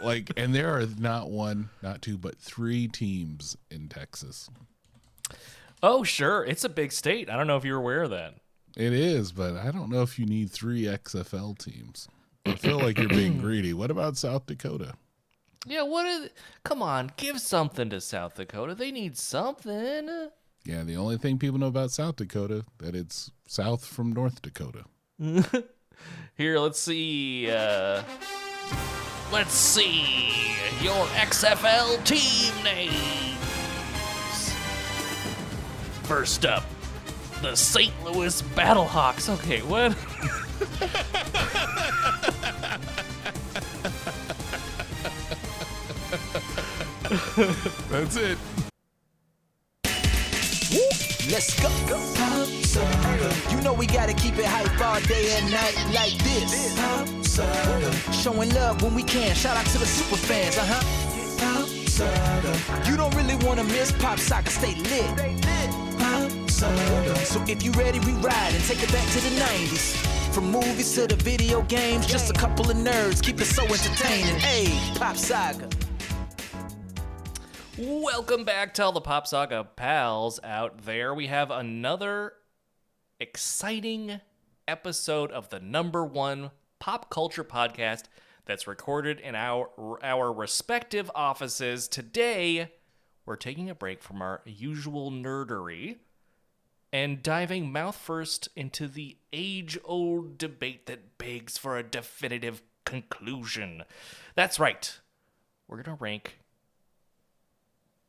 like, and there are not one, not two, but three teams in Texas. Oh, sure. It's a big state. I don't know if you're aware of that. It is, but I don't know if you need three XFL teams. I feel like you're being greedy. What about South Dakota? Yeah, what is Come on, give something to South Dakota. They need something. Yeah, the only thing people know about South Dakota that it's south from North Dakota. Here, let's see. Uh, let's see your XFL team names. First up, the St. Louis Battlehawks. Okay, what? That's it. Let's go. pop You know we gotta keep it hype all day and night like this. pop Showing love when we can. Shout out to the super fans, uh huh. You don't really wanna miss Pop Saga, stay lit. So if you ready, we ride and take it back to the 90s. From movies to the video games, just a couple of nerds keep it so entertaining. Hey, Pop Saga. Welcome back to all the Pop Saga pals out there. We have another exciting episode of the number one pop culture podcast that's recorded in our our respective offices. Today, we're taking a break from our usual nerdery and diving mouth first into the age-old debate that begs for a definitive conclusion. That's right. We're going to rank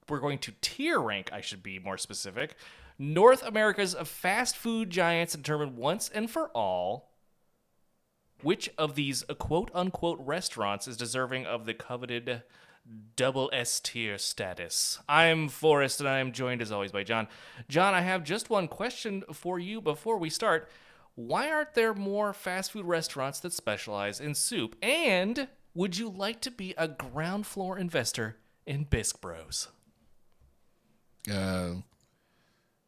we're going to tier rank, I should be more specific, North America's fast food giants and determine once and for all which of these quote unquote restaurants is deserving of the coveted double S tier status. I'm Forrest and I am joined as always by John. John, I have just one question for you before we start. Why aren't there more fast food restaurants that specialize in soup? And would you like to be a ground floor investor in Bisque Bros? Uh,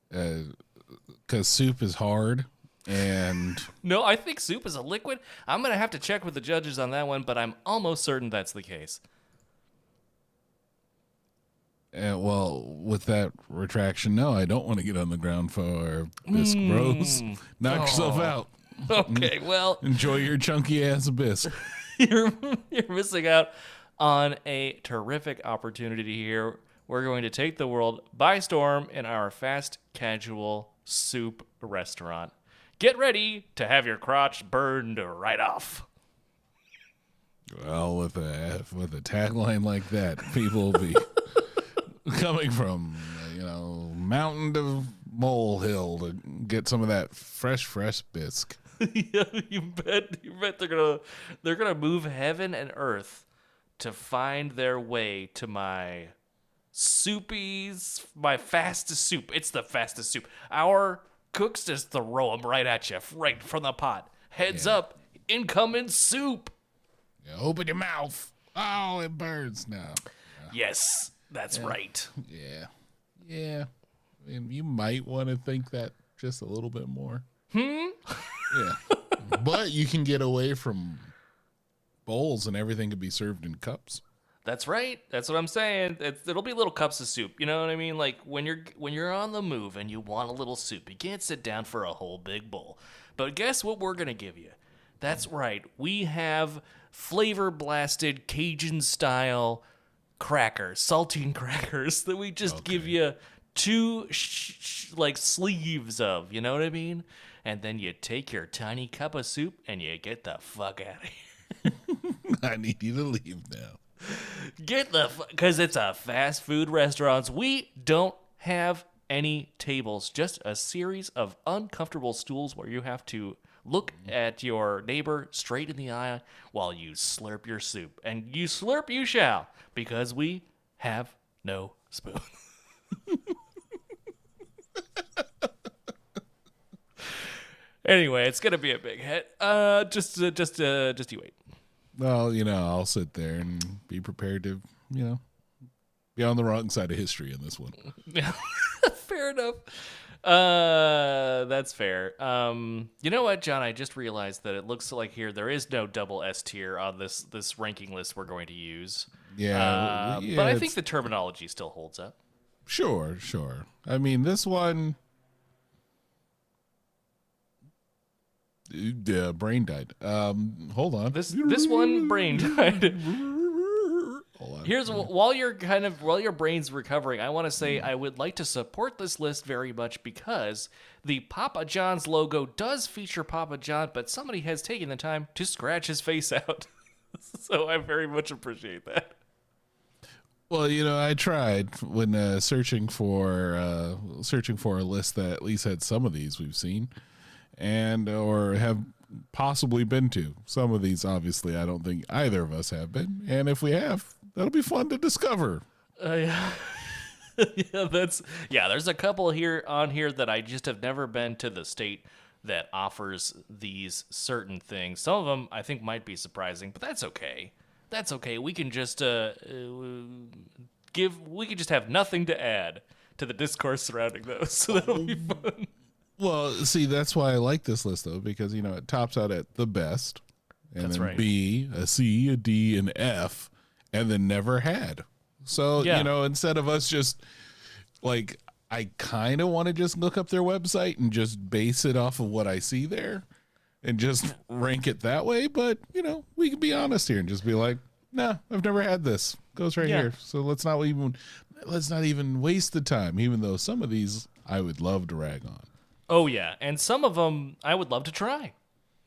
because soup is hard and No, I think soup is a liquid. I'm going to have to check with the judges on that one, but I'm almost certain that's the case. Uh, well, with that retraction, no, I don't want to get on the ground floor. Bisque Bros. Knock yourself out. Okay, well, Enjoy your chunky ass bisque. you're, you're missing out on a terrific opportunity here. We're going to take the world by storm in our fast casual soup restaurant. Get ready to have your crotch burned right off. Well, with a with a tagline like that, people will be coming from you know mountain to molehill to get some of that fresh, fresh bisque. yeah, you bet. You bet they're gonna they're gonna move heaven and earth to find their way to my soupies, my fastest soup. It's the fastest soup. Our cooks just throw them right at you, right from the pot. Heads up, incoming soup. Yeah, open your mouth. Oh, it burns now. Yes, that's right. Yeah, yeah. I mean, you might want to think that just a little bit more. Hmm. Yeah, but you can get away from bowls and everything could be served in cups. That's right. That's what I'm saying. It's, it'll be little cups of soup. You know what I mean? Like when you're when you're on the move and you want a little soup, you can't sit down for a whole big bowl. But guess what we're gonna give you? That's right. We have flavor blasted Cajun style crackers, saltine crackers that we just give you two sh- sh- like sleeves of. You know what I mean? And then you take your tiny cup of soup and you get the fuck out of here. I need you to leave now. Get the because it's a fast food restaurants. We don't have any tables, just a series of uncomfortable stools where you have to look at your neighbor straight in the eye while you slurp your soup. And you slurp you shall, because we have no spoon. anyway, it's gonna be a big hit. Uh, just, uh, just, uh, just you wait. Well, you know, I'll sit there and be prepared to, you know, be on the wrong side of history in this one. Yeah, fair enough. Uh, that's fair. Um, you know what, John? I just realized that it looks like here there is no double S tier on this this ranking list we're going to use. Yeah, Uh, yeah, but I think the terminology still holds up. Sure, sure. I mean, this one. The brain died. Um, hold on. This this one brain died. Hold on. Here's while you're kind of while your brain's recovering, I want to say I would like to support this list very much because the Papa John's logo does feature Papa John, but somebody has taken the time to scratch his face out. so I very much appreciate that. Well, you know, I tried when uh, searching for uh, searching for a list that at least had some of these we've seen, and or have possibly been to. Some of these, obviously, I don't think either of us have been, and if we have, that'll be fun to discover. Uh, yeah. yeah, that's yeah. There's a couple here on here that I just have never been to the state that offers these certain things. Some of them I think might be surprising, but that's okay. That's okay. We can just uh, uh give. We can just have nothing to add to the discourse surrounding those. So that'll be fun. Well, see, that's why I like this list though, because you know it tops out at the best, and That's then right. B, a C, a D, an F, and then never had. So Yeah. you know, instead of us just like, I kind of want to just look up their website and just base it off of what I see there, and just rank it that way. But you know, we can be honest here and just be like, Nah, I've never had this. Goes right Yeah. here. So let's not even let's not even waste the time. Even though some of these I would love to rag on. Oh yeah, and some of them I would love to try.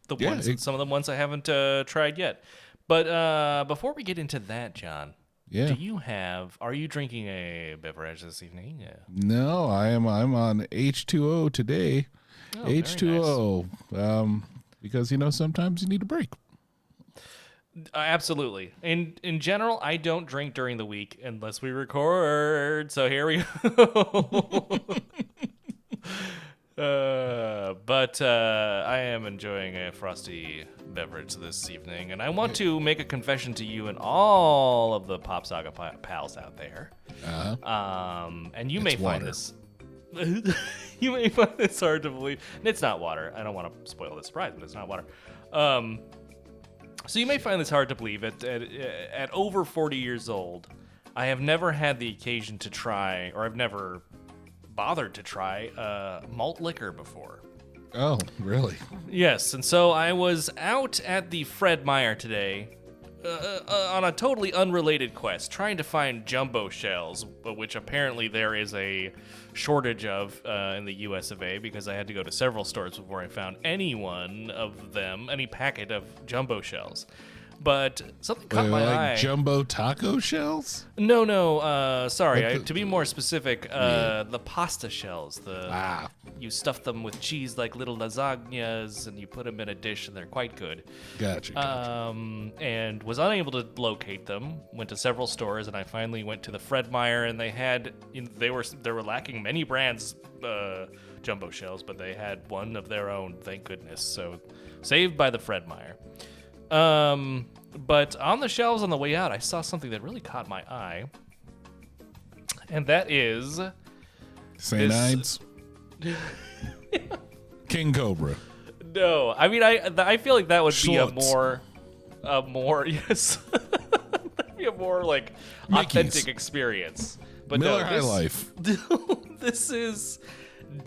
The Yeah, ones, it- some of the ones I haven't uh, tried yet. But uh, before we get into that, John, Yeah. do you have? Are you drinking a beverage this evening? Yeah. No, I am. I'm on H2O today. Oh, H2O. Um, because you know sometimes you need a break. Uh, absolutely. In in general, I don't drink during the week unless we record. So here we go. uh, but uh, I am enjoying a frosty beverage this evening, and I want to make a confession to you and all of the Pop Saga pa- pals out there. Uh, Um, and you may find water. this. you may find this hard to believe. And It's not water. I don't want to spoil the surprise, but it's not water. Um, so you may find this hard to believe. At, at at over 40 years old, I have never had the occasion to try, or I've never bothered to try uh, malt liquor before. oh, really? Yes, and so I was out at the Fred Meyer today uh, uh, on a totally unrelated quest, trying to find jumbo shells, which apparently there is a shortage of uh, in the U.S. of A. Because I had to go to several stores before I found any one of them, any packet of jumbo shells. But something caught Wait, my like eye. jumbo taco shells? no, no. Uh, sorry. Like I, to be more specific, uh, the pasta shells. The Ah, you stuff them with cheese like little lasagnas, and you put them in a dish, and they're quite good. gotcha. gotcha. Um, and was unable to locate them. Went to several stores, and I finally went to the Fred Meyer, and they had they were they were lacking many brands uh, jumbo shells, but they had one of their own. Thank goodness. So saved by the Fred Meyer. Um, but on the shelves on the way out, I saw something that really caught my eye, and that is St. this- Ides? King Cobra. No, I mean, I I feel like that would be a more, a more yes, be a more like Mickey's. authentic experience. But Miller no, High this, Life. this is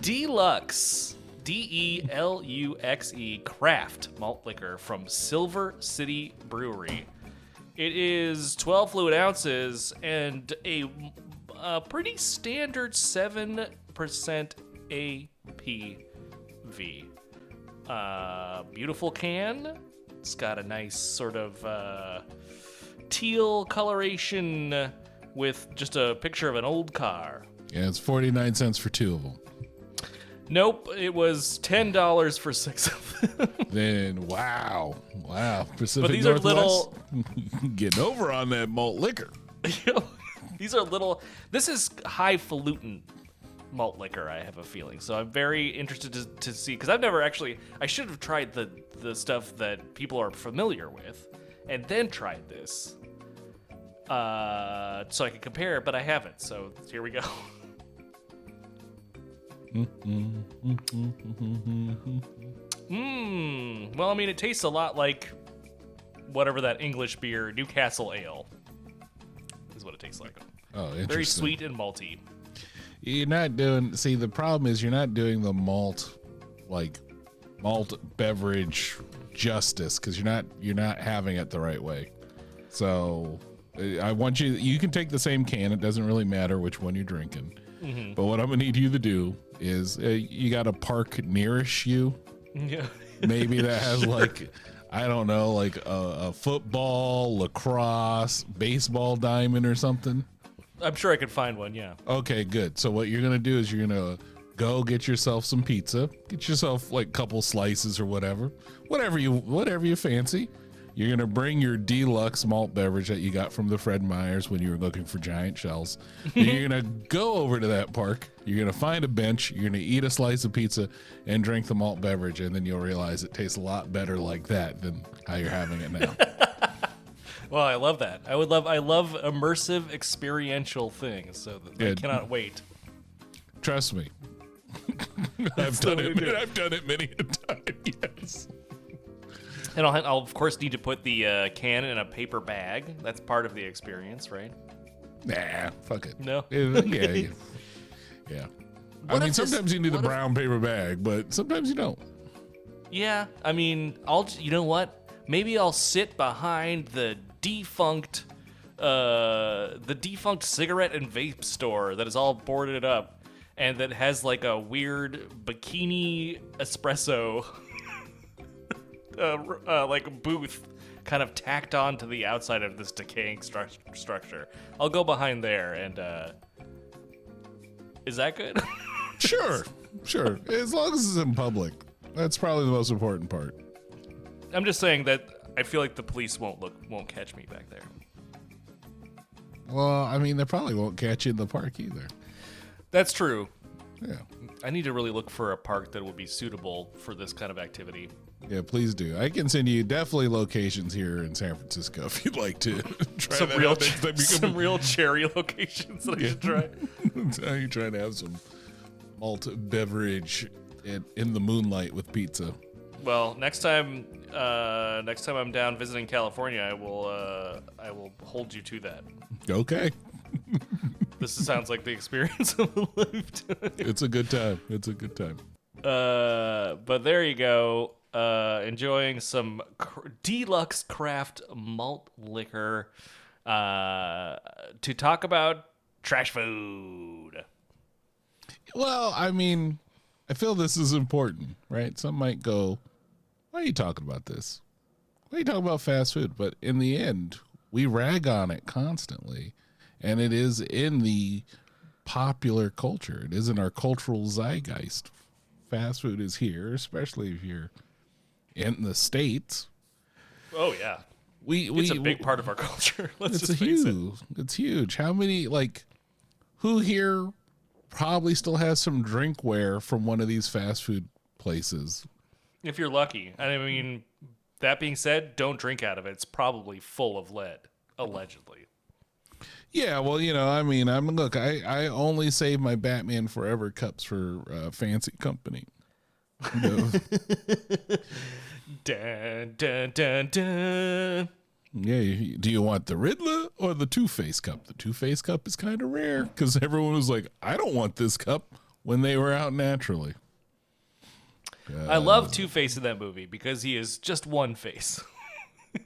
deluxe, D E L U X E craft malt liquor from Silver City Brewery. It is 12 fluid ounces and a, a pretty standard 7% ABV. Uh, beautiful can. It's got a nice sort of uh, teal coloration with just a picture of an old car. Yeah, it's 49 cents for two of them. Nope, it was ten dollars for six of them. Then, wow. Wow. Pacific these are little Getting over on that malt liquor. These are little. This is highfalutin malt liquor. I have a feeling, so I'm very interested to, to see because I've never actually. I should have tried the the stuff that people are familiar with, and then tried this, uh, so I could compare. But I haven't. So here we go. Mmm. Well, I mean, it tastes a lot like whatever that English beer, Newcastle Ale, is what it tastes like. Oh, interesting. Very sweet and malty. You're not doing. See, the problem is you're not doing the malt, like malt beverage justice because you're not you're not having it the right way. So I want you. You can take the same can. It doesn't really matter which one you're drinking. Mm-hmm. But what I'm gonna need you to do is uh, you got a park nearest you. Yeah. Maybe that has like. I don't know, like a, a football, lacrosse, baseball diamond or something. I'm sure I could find one, yeah. Okay, good. So what you're gonna do is you're gonna go get yourself some pizza, get yourself like a couple slices or whatever, whatever you whatever you fancy. You're gonna bring your deluxe malt beverage that you got from the Fred Meyers when you were looking for giant shells. You're gonna go over to that park. You're gonna find a bench. You're gonna eat a slice of pizza and drink the malt beverage, and then you'll realize it tastes a lot better like that than how you're having it now. Well, I love that. I would love I love immersive experiential things, so that I cannot wait. Trust me. I've done it. do. I've done it many a time. Yes. And I'll, I'll of course need to put the uh, can in a paper bag. That's part of the experience, right? Nah, fuck it. No? Yeah, yeah. yeah. Yeah. I mean, if this- sometimes you need the what if- brown paper bag, but sometimes you don't. Yeah, I mean, I'll you know what? Maybe I'll sit behind the defunct uh the defunct cigarette and vape store that is all boarded up and that has like a weird bikini espresso uh, uh, like booth kind of tacked on to the outside of this decaying stru- structure. I'll go behind there and uh is that good? Sure, sure. As long as it's in public, that's probably the most important part. I'm just saying that I feel like the police won't look won't catch me back there. Well, I mean, they probably won't catch you in the park either. That's true. Yeah. I need to really look for a park that would be suitable for this kind of activity. Yeah, please do. I can send you definitely locations here in San Francisco if you'd like to try Some that real, time some real cherry locations that I should try. You're trying to have some malt beverage in, in the moonlight with pizza. Well, next time, uh, next time I'm down visiting California, I will, uh, I will hold you to that. Okay. This sounds like the experience of a lifetime. It's a good time. It's a good time. Uh, but there you go. Uh, enjoying some cr- deluxe craft malt liquor. Uh, to talk about trash food. Well, I mean, I feel this is important, right? Some might go, Why are you talking about this? Why are you talking about fast food? But in the end, we rag on it constantly. And it is in the popular culture, it is in our cultural zeitgeist. Fast food is here, especially if you're in the States. Oh yeah, We, we it's a big part of our culture. Let's it's just face it. huge. It's huge. How many like who here probably still has some drinkware from one of these fast food places? If you're lucky. I mean, that being said, don't drink out of it. It's probably full of lead, allegedly. Yeah, well, you know, I mean, I'm look, I I only save my Batman Forever cups for uh, fancy company. Dun, dun, dun, dun. yeah, you- do you want the Riddler or the Two Face cup? The Two Face cup is kind of rare because everyone was like, I don't want this cup when they were out naturally. I love uh, Two Face in that movie because he is just one face.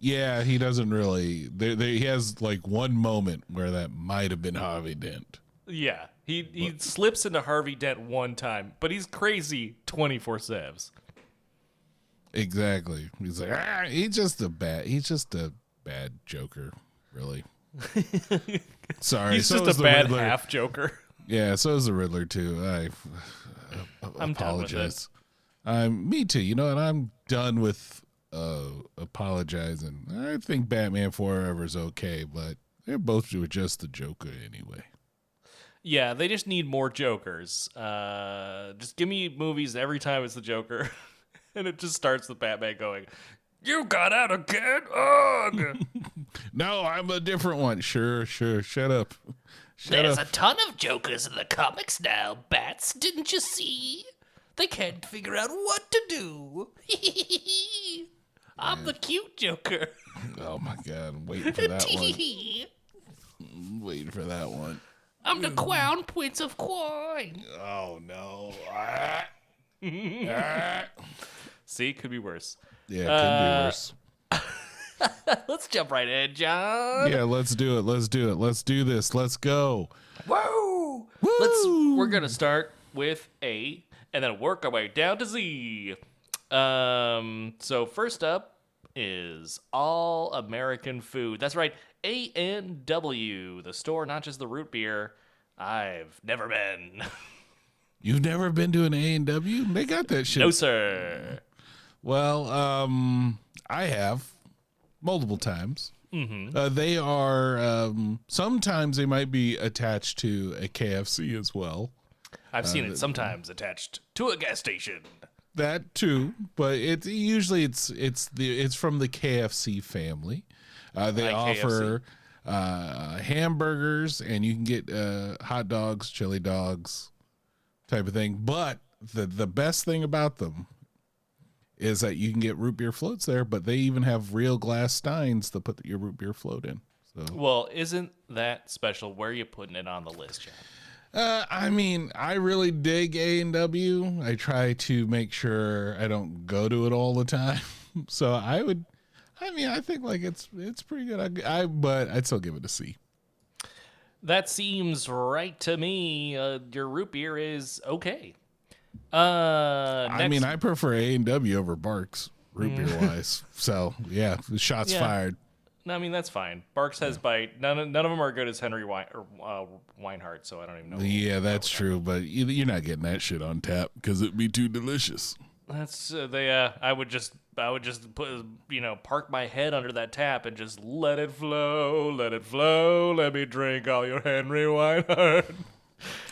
Yeah, he doesn't really. There, he has like one moment where that might have been Harvey Dent. yeah, he he slips into Harvey Dent one time, but he's crazy twenty four sevs. Exactly. He's like, ah, he's just a bad. He's just a bad Joker, really. Sorry, He's so just a bad Riddler. half Joker. Yeah, so is the Riddler too. I I'm done with apologize. I'm me too. You know, and I'm done with uh apologizing. I think Batman Forever is okay, but they're both just the Joker anyway. Yeah, they just need more Jokers. Uh, just give me movies every time it's the Joker, and it just starts with Batman going, "You got out again? Ugh!" No, I'm a different one. Sure, sure. Shut up. There's a ton of Jokers in the comics now, Bats. Didn't you see? They can't figure out what to do. I'm the cute Joker. Oh my god, I'm waiting for that one. I'm waiting for that one. I'm the Clown Prince of Coin. Oh no. Ah. Ah. See, could be worse. Yeah, it could Uh, be worse. Let's jump right in, John. Yeah, let's do it. Let's do it. Let's do this. Let's go. Whoa! Let's. We're gonna start with A, and then work our way down to Z. Um. So first up is All American Food. That's right, A N W, the store, not just the root beer. I've never been. You've never been to an A and W? They got that shit. no, sir. Well, um, I have multiple times. Mm-hmm. Uh, they are um, sometimes they might be attached to a KFC as well. I've seen it sometimes attached to a gas station. That too, but it's usually it's it's the it's from the KFC family. Uh, they Like offer uh, hamburgers and you can get uh, hot dogs, chili dogs, type of thing. But the the best thing about them is that you can get root beer floats there, but they even have real glass steins to put your root beer float in. So Well, isn't that special? Where are you putting it on the list, John? Uh, I mean, I really dig A and W. I try to make sure I don't go to it all the time. So I would, I mean, I think like it's it's pretty good. I, I but I'd still give it a C. That seems right to me. Uh, your root beer is okay. Uh, I next- mean, I prefer A and W over Barq's root beer wise. So yeah, the shots Yeah. fired. No, I mean that's fine. Barq's has bite. None of, none of them are good as Henry Wein, or, uh, Weinhard, so I don't even know. Yeah, that's true. But you- you're not getting that shit on tap because it'd be too delicious. That's uh, they. Uh, I would just, I would just put, you know, park my head under that tap and just let it flow, let it flow. Let me drink all your Henry Weinhard.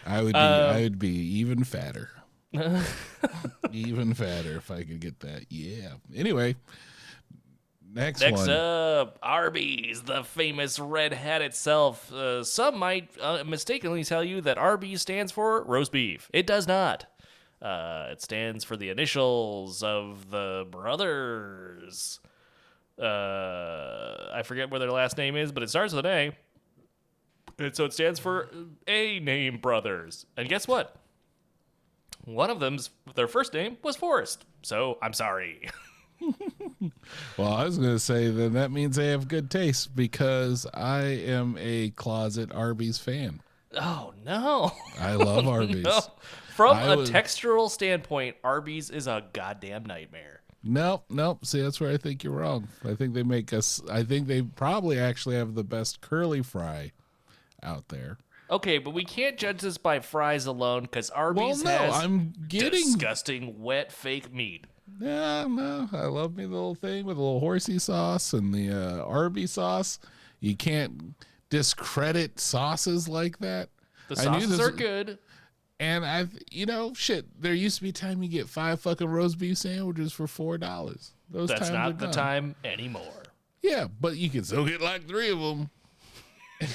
I would be, Um, I would be even fatter. even fatter if I could get that. Yeah. Anyway, next, Next one. up, Arby's, the famous red hat itself. Uh, some might uh, mistakenly tell you that Arby's stands for roast beef. It does not. Uh, it stands for the initials of the brothers. Uh, I forget what their last name is, but it starts with an A. And so it stands for A Name Brothers. And guess what? One of them's their first name was Forrest. So I'm sorry. Well, I was going to say then that means they have good taste because I am a closet Arby's fan. Oh no. I love Arby's. No. From I a was- textural standpoint, Arby's is a goddamn nightmare. Nope, nope. See, that's where I think you're wrong. I think they make us. I think they probably actually have the best curly fry out there. Okay, but we can't judge this by fries alone because Well, Arby's no, has I'm getting. disgusting wet fake meat. Yeah, no, I love me the little thing with a little horsey sauce and the uh, Arby sauce. You can't discredit sauces like that. The I knew sauces are good. And I, you know, shit. There used to be a time you get five fucking roast beef sandwiches for four dollars. Those That's not the time anymore. Yeah, but you can still get like three of them.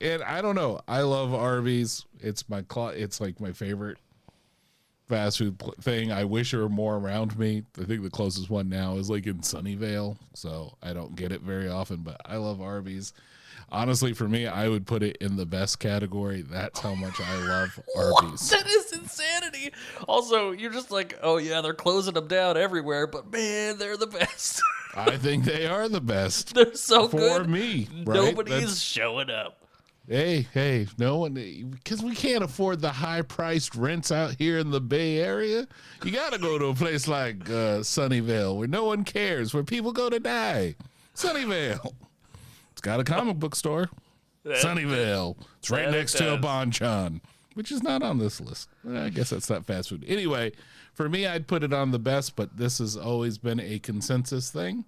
and I don't know. I love Arby's. It's my cl- It's like my favorite fast food pl- thing. I wish there were more around me. I think the closest one now is like in Sunnyvale, so I don't get it very often. But I love Arby's. Honestly, for me, I would put it in the best category. That's how much I love Arby's. That is insanity. Also, you're just like, oh yeah, they're closing them down everywhere, but man, they're the best. I think they are the best they're so for good. For me. Right? Nobody's That's- showing up. Hey, hey, no one, because we can't afford the high priced rents out here in the Bay Area. You got to go to a place like uh, Sunnyvale where no one cares, where people go to die. Sunnyvale. It's got a comic book store. Sunnyvale. It's right that next to a. Bonchon, which is not on this list. I guess that's not fast food. Anyway, for me, I'd put it on the best, but this has always been a consensus thing.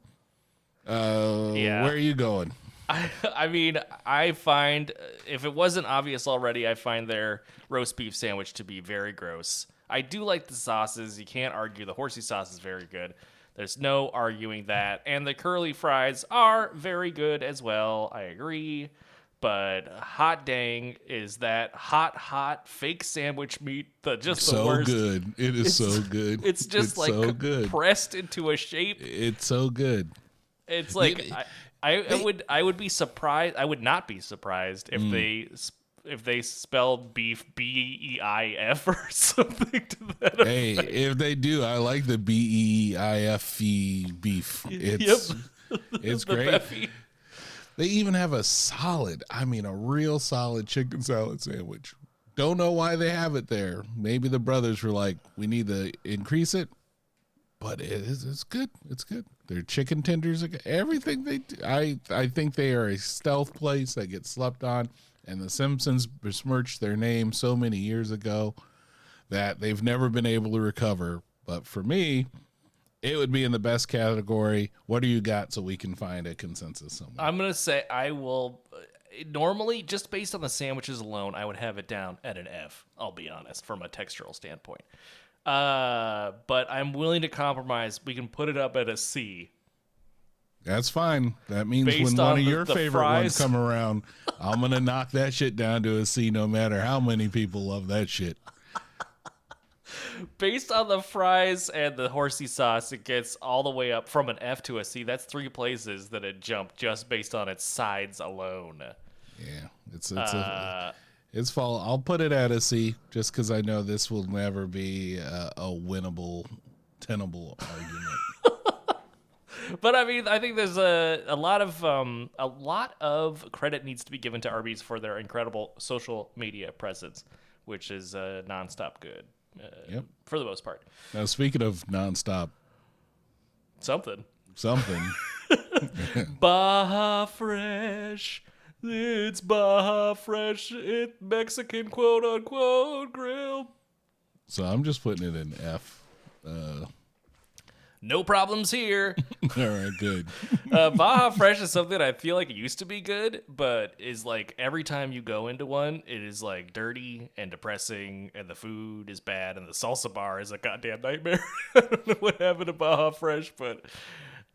Uh, Yeah. Where are you going? I, I mean, I find if it wasn't obvious already, I find their roast beef sandwich to be very gross. I do like the sauces. You can't argue the horsey sauce is very good. There's no arguing that. And the curly fries are very good as well. I agree. but hot dang is that hot, hot fake sandwich meat. The just the so worst. good. It is so good. It's just like so good. pressed into a shape. It's so good. It's like Yeah, I, I, I would I would be surprised. I would not be surprised if Mm. they if they spelled beef B E I F or something to that. effect. Hey, if they do, I like the B E I F E beef. It's it's great. Beffy. They even have a solid, I mean a real solid chicken salad sandwich. Don't know why they have it there. Maybe the brothers were like, we need to increase it. But it is it's good. It's good. Their chicken tenders, everything they do. I I think they are a stealth place that gets slept on. And the Simpsons besmirched their name so many years ago that they've never been able to recover. But for me, it would be in the best category. What do you got so we can find a consensus somewhere? I'm gonna say I will. Normally, just based on the sandwiches alone, I would have it down at an F. I'll be honest, from a textural standpoint. Uh, but I'm willing to compromise. We can put it up at a C. That's fine. That means Based when one on of the- your the favorite ones come around, I'm gonna knock that shit down to a C, no matter how many people love that shit. Based on the fries and the horsey sauce, it gets all the way up from an F to a C. That's three places that it jumped just based on its sides alone. Yeah, it's it's a, Uh, it's fall. I'll put it at a C, just because I know this will never be a, a winnable, tenable argument. but I mean, I think there's a, a lot of um, a lot of credit needs to be given to Arby's for their incredible social media presence, which is uh, nonstop good uh, Yep. for the most part. Now, speaking of nonstop Something. something, Baja Fresh. It's Baja Fresh. It Mexican quote unquote grill. so I'm just putting it in F. Uh, No problems here. all right, good. uh, Baja Fresh is something I feel like it used to be good, but is like every time you go into one, it is like dirty and depressing, and the food is bad, and the salsa bar is a goddamn nightmare. I don't know what happened to Baja Fresh, but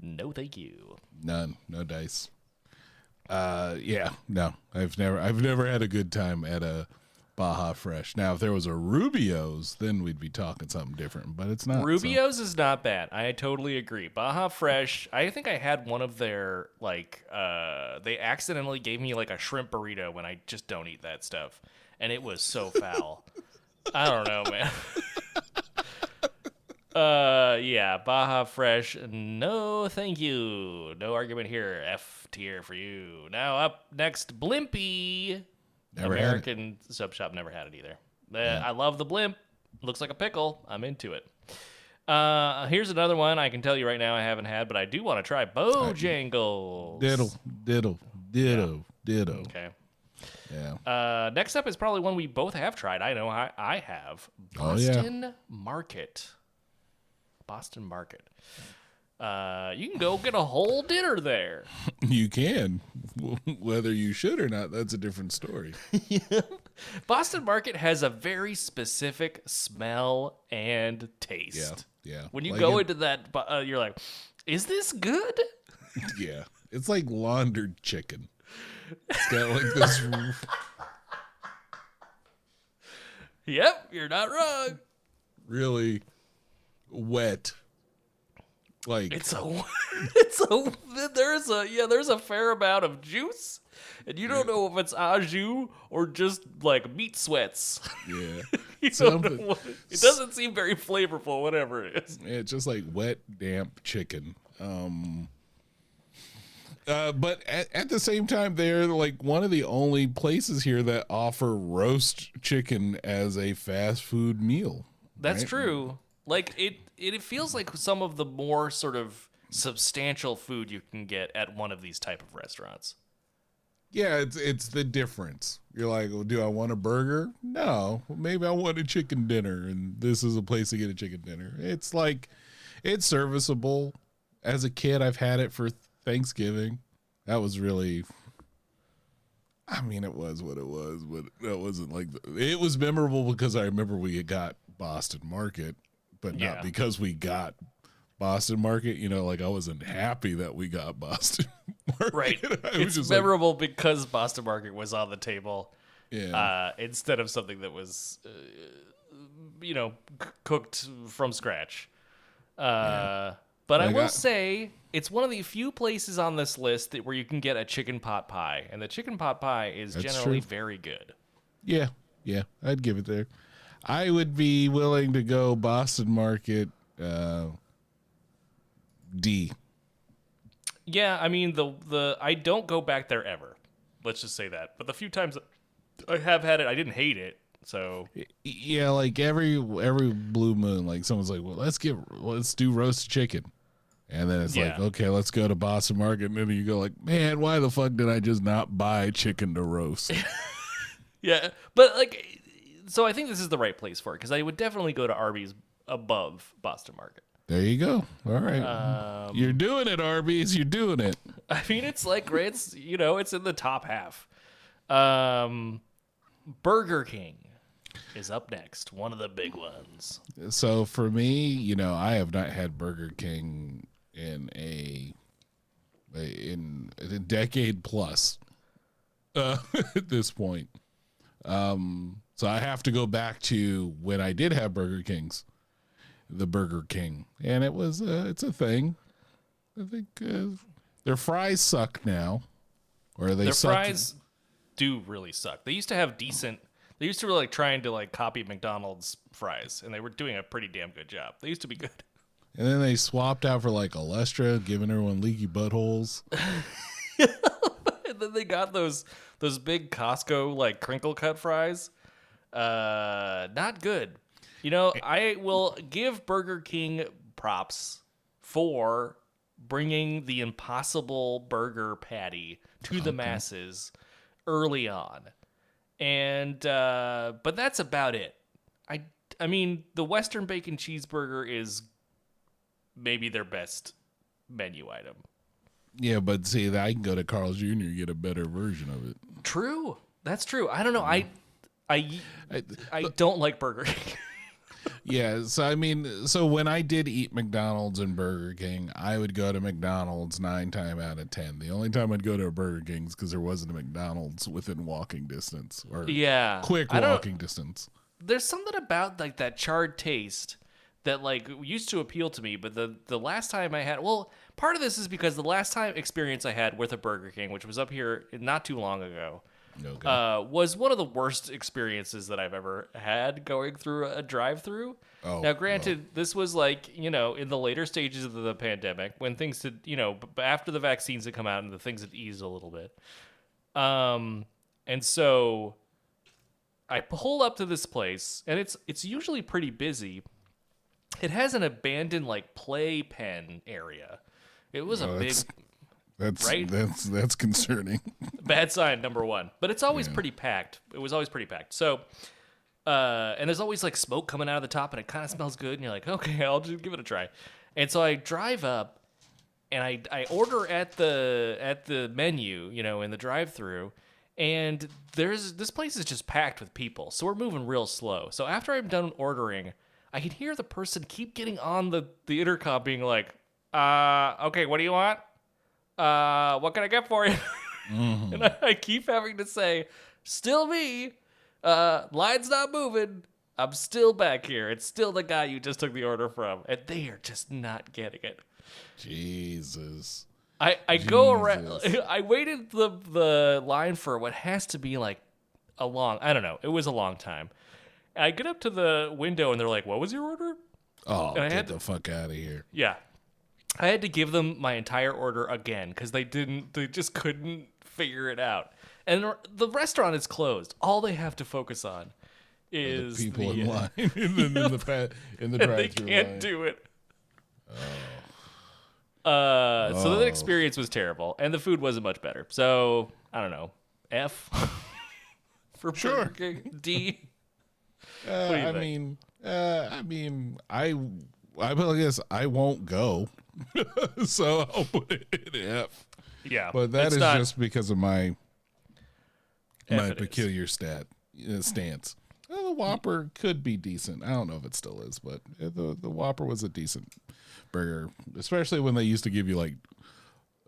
no, thank you. None, no dice. Uh, yeah, no, I've never, I've never had a good time at a Baja Fresh. Now, if there was a Rubio's, then we'd be talking something different. But it's not. so- Rubio's is not bad. I totally agree. Baja Fresh. I think I had one of their like. uh They accidentally gave me like a shrimp burrito when I just don't eat that stuff, and it was so foul. I don't know, man. uh, yeah, Baja Fresh. No, thank you. No argument here. F tier for you. Now up next, Blimpie. Never. American sub shop never had it either. Uh, I love the blimp. Looks like a pickle. I'm into it. Uh, here's another one I can tell you right now I haven't had, but I do want to try Bojangles. Diddle, diddle, ditto, ditto. Okay. Yeah. Uh, next up is probably one we both have tried. I know I, I have. Oh, yeah. Boston Market. Boston Market. Uh, you can go get a whole dinner there. You can. Whether you should or not, that's a different story. yeah. Boston Market has a very specific smell and taste. Yeah. Yeah. When you Like go it- into that, uh, you're like, is this good? Yeah. It's like laundered chicken. It's got like this. Yep, you're not wrong. really wet. Like It's a, it's a, there's a, yeah, there's a fair amount of juice, and you don't know if it's au jus or just like meat sweats. yeah, you don't know what, it doesn't seem very flavorful, whatever it is. yeah, it's just like wet, damp chicken. Um, uh, but at, at the same time, they're like one of the only places here that offer roast chicken as a fast food meal. That's right? true. Like it, it, feels like some of the more sort of substantial food you can get at one of these type of restaurants. Yeah, it's it's the difference. You're like, well, do I want a burger? No, maybe I want a chicken dinner, and this is a place to get a chicken dinner. It's like, it's serviceable. As a kid, I've had it for Thanksgiving. That was really, I mean, it was what it was, but that wasn't like it was memorable because I remember we got Boston Market, but Yeah. not because we got Boston Market. You know, like I wasn't happy that we got Boston Market. Right. I was it's just like, memorable because Boston Market was on the table yeah. uh, instead of something that was, uh, you know, c- cooked from scratch. Uh, But I Like, will I- say it's one of the few places on this list that where you can get a chicken pot pie, and the chicken pot pie is That's generally true. very good. yeah, yeah, I'd give it there. I would be willing to go Boston Market uh, D. Yeah, I mean the the I don't go back there ever. Let's just say that. But the few times I have had it, I didn't hate it. So Yeah, like every every blue moon, like someone's like, "Well, let's get let's do roast chicken," and then it's like, "Okay, let's go to Boston Market," and then you go like, "Man, why the fuck did I just not buy chicken to roast?" yeah, but like, so I think this is the right place for it because I would definitely go to Arby's above Boston Market. there you go. All right, Um, you're doing it, Arby's. You're doing it. I mean, it's like it's you know it's in the top half. Um, Burger King is up next, one of the big ones. So for me, you know, I have not had Burger King in a in a decade plus uh, at this point. Um, so I have to go back to when I did have Burger Kings, the Burger King, and it was uh, it's a thing. I think uh, their fries suck now, or they Their suck. fries do really suck. They used to have decent. They used to really like trying to like copy McDonald's fries, and they were doing a pretty damn good job. They used to be good. and then they swapped out for like Olestra, giving everyone leaky buttholes. and then they got those those big Costco like crinkle cut fries. Uh, not good. You know, I will give Burger King props for bringing the impossible burger patty to the masses early on. And uh but that's about it. I I mean, the western bacon cheeseburger is maybe their best menu item. Yeah, but see, I can go to Carl's Jr. and get a better version of it. True. That's true. I don't know. I I uh, I, I don't like Burger King. yeah, so I mean, so when I did eat McDonald's and Burger King, I would go to McDonald's nine time out of ten. The only time I'd go to a Burger King's because there wasn't a McDonald's within walking distance or yeah. quick walking distance. There's something about like that charred taste that like used to appeal to me, but the the last time I had well, part of this is because the last time experience I had with a Burger King, which was up here not too long ago, Okay. uh, was one of the worst experiences that I've ever had going through a drive-through. Oh, now, granted, this was like you know in the later stages of the pandemic when things had you know after the vaccines had come out and the things had eased a little bit. Um, and so I pull up to this place, and it's it's usually pretty busy. It has an abandoned like play pen area. It was a Oh, big that's- That's right? that's that's concerning. bad sign number one. But it's always pretty packed. It was always pretty packed. So uh and there's always like smoke coming out of the top and it kind of smells good and you're like okay i'll just give it a try. And so i drive up and i i order at the at the menu you know in the drive through and there's this place is just packed with people so we're moving real slow. So after i'm done ordering i can hear the person keep getting on the the intercom being like uh okay what do you want uh, what can I get for you? and I, I keep having to say, still me. Uh, line's not moving. I'm still back here. It's still the guy you just took the order from. And they are just not getting it. Jesus. I, I go around. I waited the the line for what has to be like a long. I don't know. It was a long time. I get up to the window and they're like, "What was your order?" Oh, And I get had the fuck out of here. Yeah. I had to give them my entire order again because they didn't, they just couldn't figure it out. And the restaurant is closed. All they have to focus on is People the, in uh, line in the in the, pa- in the and they can't line. do it. Uh, so Oh. that experience was terrible, and the food wasn't much better. So I don't know, F for Sure. Burger King, D. Uh, I think? mean, uh, I mean, I, I guess I won't go, so I'll put it in F. Yeah, But that is not- just because of my my it is. peculiar stat uh, stance. Uh, the Whopper could be decent. I don't know if it still is, but uh, the the Whopper was a decent burger, especially when they used to give you like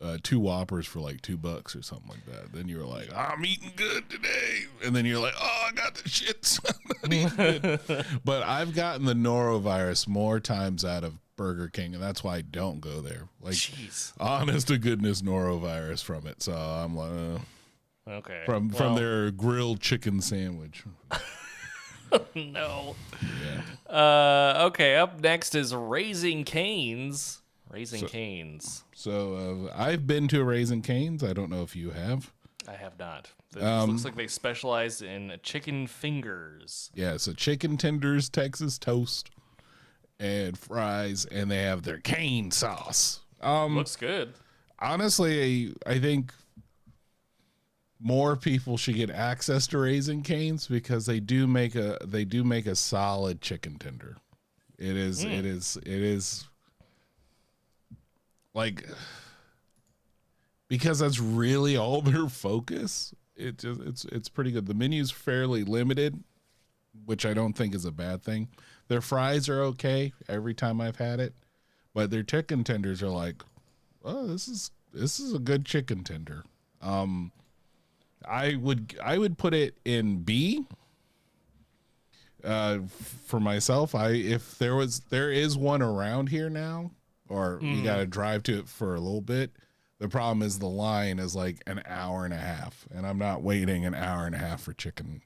uh, two Whoppers for like two bucks or something like that. Then you're like, I'm eating good today, and then you're like, oh, I got the shits. I'm not eating good. but I've gotten the norovirus more times out of Burger King, and that's why I don't go there. Like, Jeez. honest to goodness, norovirus from it. So I'm like, uh, Okay. from from Well, their grilled chicken sandwich. no. Yeah. Uh, okay. Up next is Raising Canes. Raising Cane's. So uh, I've been to Raising Cane's. I don't know if you have. I have not. This Um, looks like they specialize in chicken fingers. Yeah, so chicken tenders, Texas toast, and fries, and they have their cane sauce. Um, Looks good. honestly, I, I think more people should get access to Raising Cane's because they do make a they do make a solid chicken tender. It is it is it is like because that's really all their focus. It just it's it's pretty good. The menu's fairly limited, which I don't think is a bad thing. Their fries are okay every time I've had it, but their chicken tenders are like, oh, this is this is a good chicken tender. Um, I would I would put it in B. Uh, for myself, I if there was there is one around here now, or you got to drive to it for a little bit. The problem is the line is like an hour and a half, and I'm not waiting an hour and a half for chicken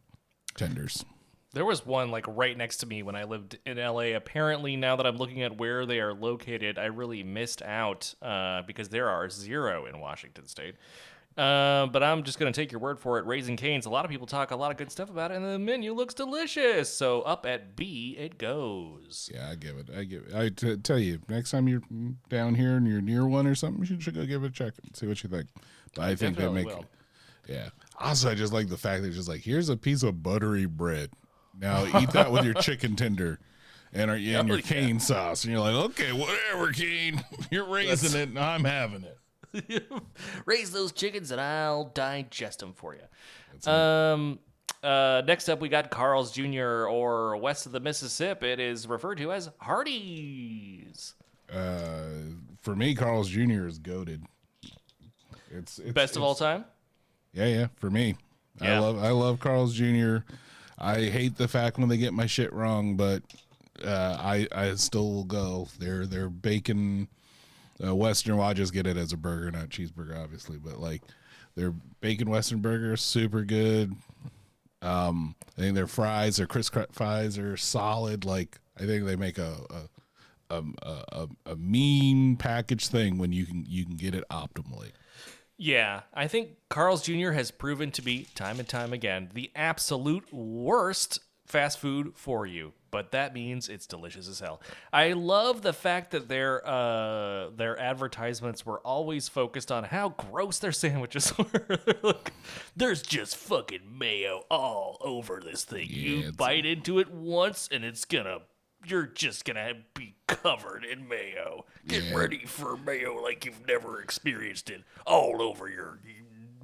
tenders. There was one like right next to me when I lived in LA. Apparently, now that I'm looking at where they are located, I really missed out uh, because there are zero in Washington State. Uh, but I'm just gonna take your word for it. Raising Cane's. A lot of people talk a lot of good stuff about it, and the menu looks delicious. So up at B it goes. Yeah, I give it. I give it. I t- tell you, next time you're down here and you're near one or something, you should go give it a check and see what you think. But I, think they definitely make. will. Yeah. Also, I just like the fact that it's just like here's a piece of buttery bread. Now eat that with your chicken tender. And, our, and your Hell yeah. cane sauce, and you're like, okay, whatever, Kane. You're raising it, and I'm having it. Raise those chickens, and I'll digest them for you. Um. Uh, next up, we got Carl's Jr. or west of the Mississippi. It is referred to as Hardee's. Uh, for me, Carl's Jr. is goaded. It's, it's Best of all time. Yeah, yeah. For me, Yeah. I love I love Carl's Jr. I hate the fact when they get my shit wrong, but uh, I I still will go. They're they're bacon. Uh, Western. Well, I just get it as a burger, not cheeseburger, obviously. But like, their bacon Western burger super good. Um, I think their fries, their crisp fries, are solid. Like, I think they make a a, a, a, a mean package thing when you can you can get it optimally. Yeah, I think Carl's Jr. has proven to be time and time again the absolute worst fast food for you. But that means it's delicious as hell. I love the fact that their uh, their advertisements were always focused on how gross their sandwiches were. Like, There's just fucking mayo all over this thing. you it's- bite into it once, and it's gonna. You're just gonna be covered in mayo. Get Yeah. ready for mayo like you've never experienced it all over your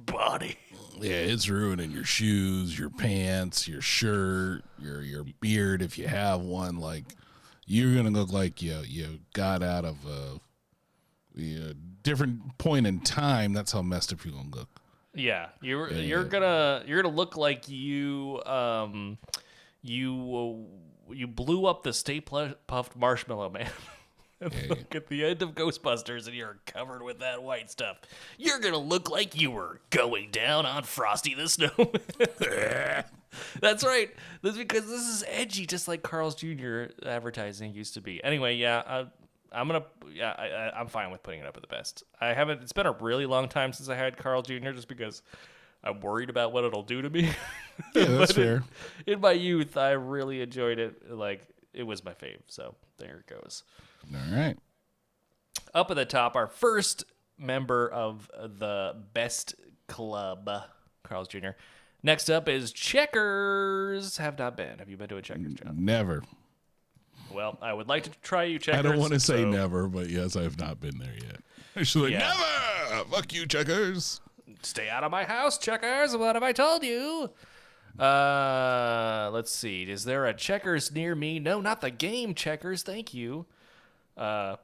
body. Yeah, it's ruining your shoes, your pants, your shirt, your your beard if you have one. Like you're gonna look like you you got out of a, a different point in time. That's how messed up you're gonna look. Yeah, you're Yeah, you're gonna you're gonna look like you um you uh, you blew up the Stay Pu- Puft Marshmallow Man. Yeah, at the end of Ghostbusters, and you're covered with that white stuff. You're gonna look like you were going down on Frosty the Snowman. That's right. That's because this is edgy, just like Carl's Jr. advertising used to be. Anyway, yeah, uh, I'm gonna. Yeah, I, I, I'm fine with putting it up at the best. I haven't. It's been a really long time since I had Carl Jr. Just because I'm worried about what it'll do to me. Yeah, that's But in- fair. In, my youth, I really enjoyed it. Like it was my fave. So there it goes. All right. Up at the top, our first member of the best club, Carl's Jr. Next up is Checkers. Have not been. Have you been to a Checkers, John? Never. Well, I would like to try you, Checkers. I don't want to say so never, but yes, I have not been there yet. Like Yeah. never. Fuck you, checkers. Stay out of my house, Checkers. What have I told you? Uh, let's see. Is there a Checkers near me? No, not the game Checkers. Thank you. Uh,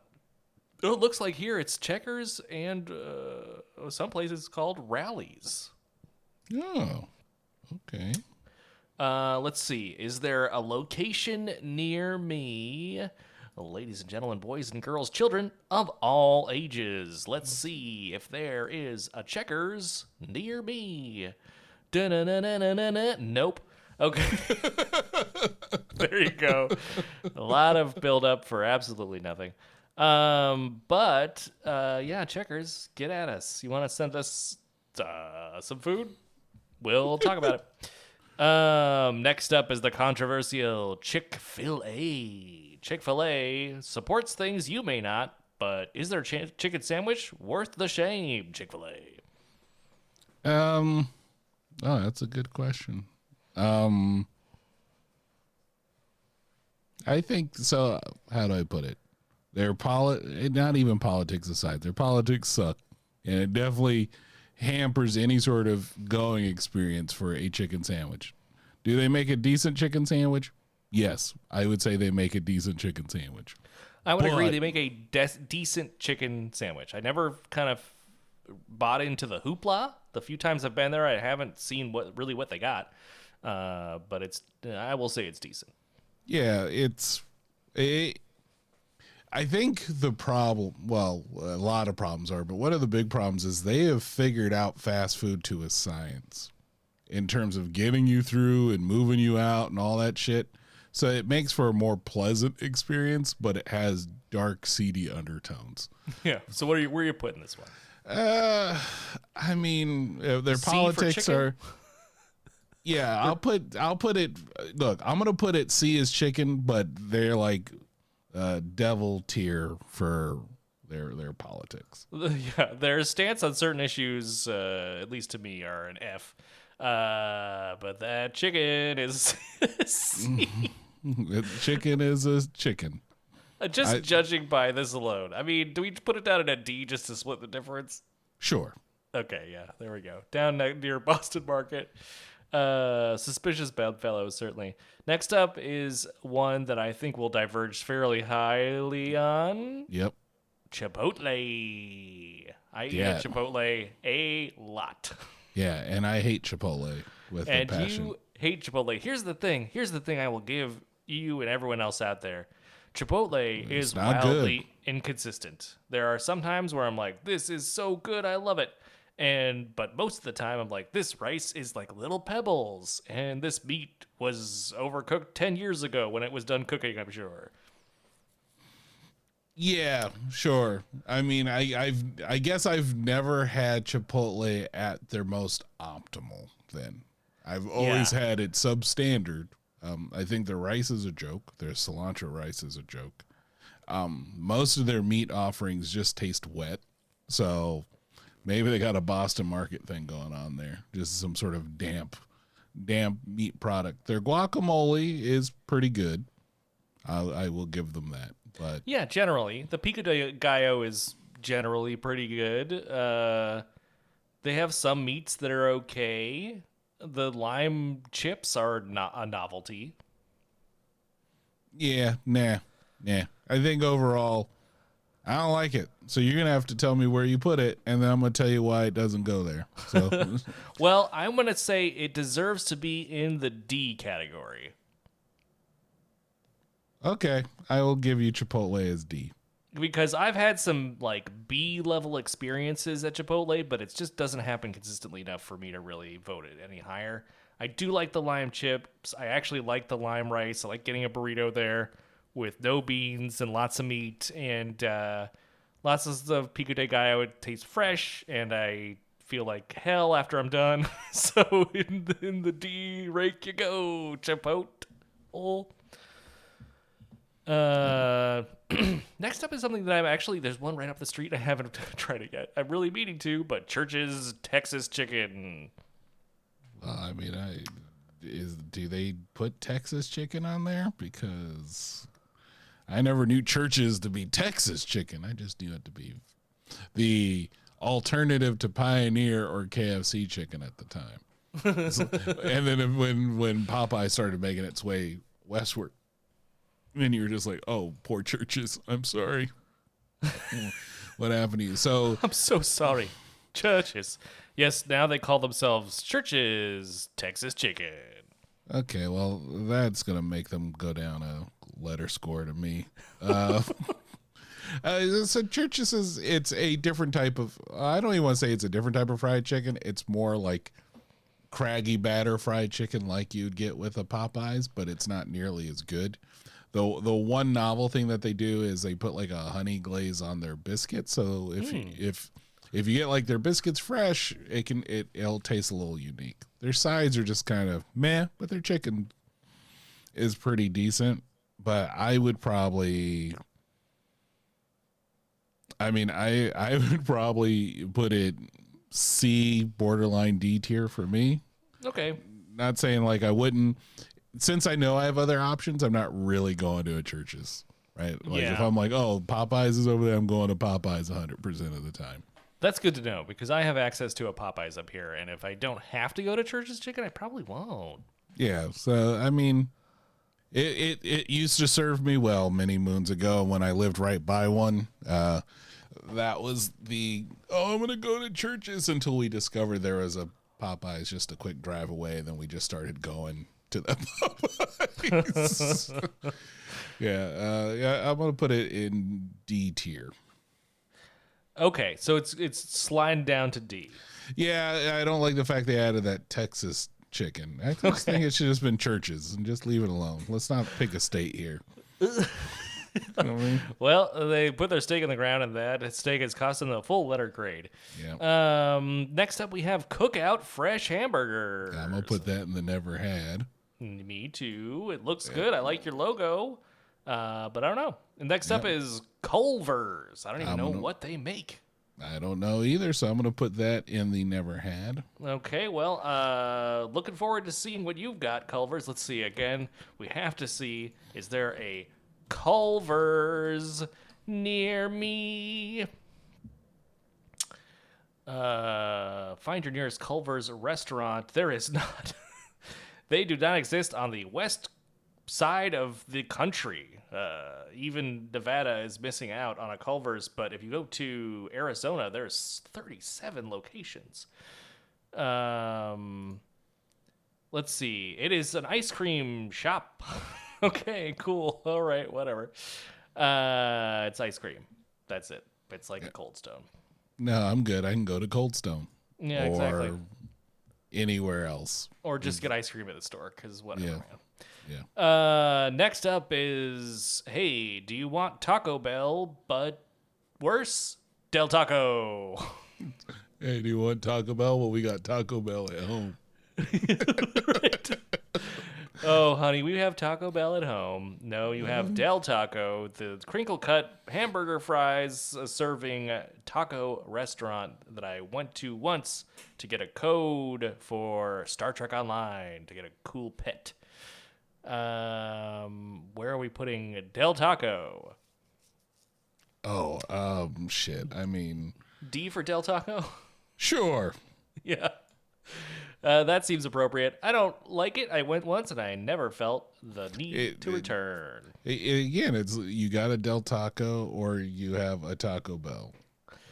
it looks like here it's checkers and uh, some places it's called Rally's. Oh, okay. Uh, let's see. Is there a location near me? Ladies and gentlemen, boys and girls, children of all ages. Let's see if there is a checkers near me. Nope. Okay. there you go. A lot of build up for absolutely nothing. Um, but uh, yeah, checkers, get at us. You want to send us uh, some food? We'll talk about it. Um, next up is the controversial Chick Fil A. Chick Fil A supports things you may not, but is their ch- chicken sandwich worth the shame? Chick Fil A. Um, oh, that's a good question. Um, I think so. How do I put it? Their poli- not even politics aside, their politics suck, and it definitely hampers any sort of going experience for a chicken sandwich. Do they make a decent chicken sandwich? Yes, I would say they make a decent chicken sandwich. I would agree. They make a de- decent chicken sandwich. I never kind of bought into the hoopla. The few times I've been there, I haven't seen what really what they got. Uh, but it's I will say it's decent. Yeah, it's it, I think the problem, well, a lot of problems are, but one of the big problems is they have figured out fast food to a science in terms of getting you through and moving you out and all that shit. So it makes for a more pleasant experience, but it has dark, seedy undertones. Yeah. So what are you where are you putting this one? Uh, I mean, uh, their for politics are. Yeah, I'll put I'll put it. Look, I'm gonna put it C as chicken, but they're like uh, devil tier for their their politics. Yeah, their stance on certain issues, uh, at least to me, are an F. Uh, but that chicken is C. chicken is a chicken. just I- judging by this alone. I mean, do we put it down in a D just to split the difference? Sure. Okay, yeah, there we go. Down ne- near Boston Market. Uh, suspicious bedfellow, certainly. Next up is one that I think will diverge fairly highly on Yep. Chipotle. I eat Yeah. at Chipotle a lot. Yeah, and I hate Chipotle with and a passion. you hate Chipotle. Here's the thing. Here's the thing I will give you and everyone else out there. Chipotle is not wildly inconsistent. There are some times where I'm like, this is so good, I love it. And but most of the time I'm like, this rice is like little pebbles, and this meat was overcooked ten years ago when it was done cooking, I'm sure. Yeah, sure. I mean, I, I've I guess I've never had Chipotle at their most optimal. Then I've always Yeah. had it substandard. Um, I think their rice is a joke. Their cilantro rice is a joke. Um, most of their meat offerings just taste wet. So maybe they got a Boston market thing going on there. Just some sort of damp, damp meat product. Their guacamole is pretty good. I, I will give them that. But Yeah, generally. The pico de gallo is generally pretty good. Uh, they have some meats that are okay. The lime chips are not a novelty. Yeah, nah, nah. I think overall, I don't like it. So you're gonna have to tell me where you put it, and then I'm gonna tell you why it doesn't go there. So Well, I'm going to say it deserves to be in the D category. okay, I will give you Chipotle as D. Because I've had some like B level experiences at Chipotle, but it just doesn't happen consistently enough for me to really vote it any higher. I do like the lime chips. I actually like the lime rice. I like getting a burrito there with no beans and lots of meat and uh, lots of the pico de gallo. It tastes fresh, and I feel like hell after I'm done. so in the, in the D rake you go, Chipotle. Uh, next up is something that I'm actually there's one right up the street I haven't tried it yet. I'm really meaning to, but Church's Texas chicken. Well, I mean, I is do they put Texas chicken on there? Because I never knew Church's to be Texas chicken. I just knew it to be the alternative to Pioneer or KFC chicken at the time. And then when when Popeye started making its way westward, then you were just like, "Oh, poor Church's. I'm sorry." what happened to you? So I'm so sorry. Church's. Yes, now they call themselves Church's Texas Chicken. okay, well that's gonna make them go down a letter score to me. Uh, uh, so Church's is it's a different type of. I don't even want to say it's a different type of fried chicken. It's more like craggy batter fried chicken like you'd get with a Popeyes, but it's not nearly as good. The the one novel thing that they do is they put like a honey glaze on their biscuit. So if you, if if you get like their biscuits fresh, it can it it'll taste a little unique. Their sides are just kind of meh, but their chicken is pretty decent. But I would probably I mean, I I would probably put it C borderline D tier for me Okay. not saying like I wouldn't. Since I know I have other options, I'm not really going to a Church's, right? Like if I'm like, oh, Popeyes is over there, I'm going to Popeyes 100 percent of the time. That's good to know because I have access to a Popeyes up here, and if I don't have to go to Church's Chicken, I probably won't. Yeah, so I mean, it it it used to serve me well many moons ago when I lived right by one. Uh, that was the oh, I'm gonna go to Church's until we discovered there was a Popeyes just a quick drive away. Then we just started going to the Popeyes. yeah, uh, yeah, I'm gonna put it in D tier. Okay, so it's it's sliding down to D. Yeah, I don't like the fact they added that Texas chicken. I just think it should have been Church's and just leave it alone. Let's not pick a state here. You know I mean? Well, they put their stake in the ground, and that stake is costing them a full letter grade. Yeah. Um, next up, we have Cookout Fresh Hamburger. I'm gonna put that in the never had. Me too. It looks good. I like your logo, uh, but I don't know. And next up is Culver's. I don't even I'm know gonna- what they make. I don't know either, so I'm gonna put that in the never had. Okay, well, uh, looking forward to seeing what you've got, Culver's. Let's see again. We have to see is there a Culver's near me? Uh, find your nearest Culver's restaurant. There is not. they do not exist on the west side of the country. Uh, even Nevada is missing out on a Culver's, but if you go to Arizona, there's 37 locations. Um, let's see. It is an ice cream shop. okay, cool. All right, whatever. Uh, it's ice cream. That's it. It's like a Cold Stone. No, I'm good. I can go to Cold Stone. Yeah, or exactly. anywhere else. Or just get ice cream at the store, because whatever. Yeah. man. Yeah. Uh, next up is hey, do you want Taco Bell, but worse? Del Taco. Hey, do you want Taco Bell? Well, we got Taco Bell at home. Oh, honey, we have Taco Bell at home. No, you have Del Taco, the crinkle cut hamburger fries serving taco restaurant that I went to once to get a code for Star Trek Online to get a cool pet. Um, where are we putting Del Taco? Oh, um, shit. I mean, D for Del Taco? sure. yeah. Uh, that seems appropriate. I don't like it. I went once and I never felt the need It- to it- return. I- again, it's you got a Del Taco or you have a Taco Bell.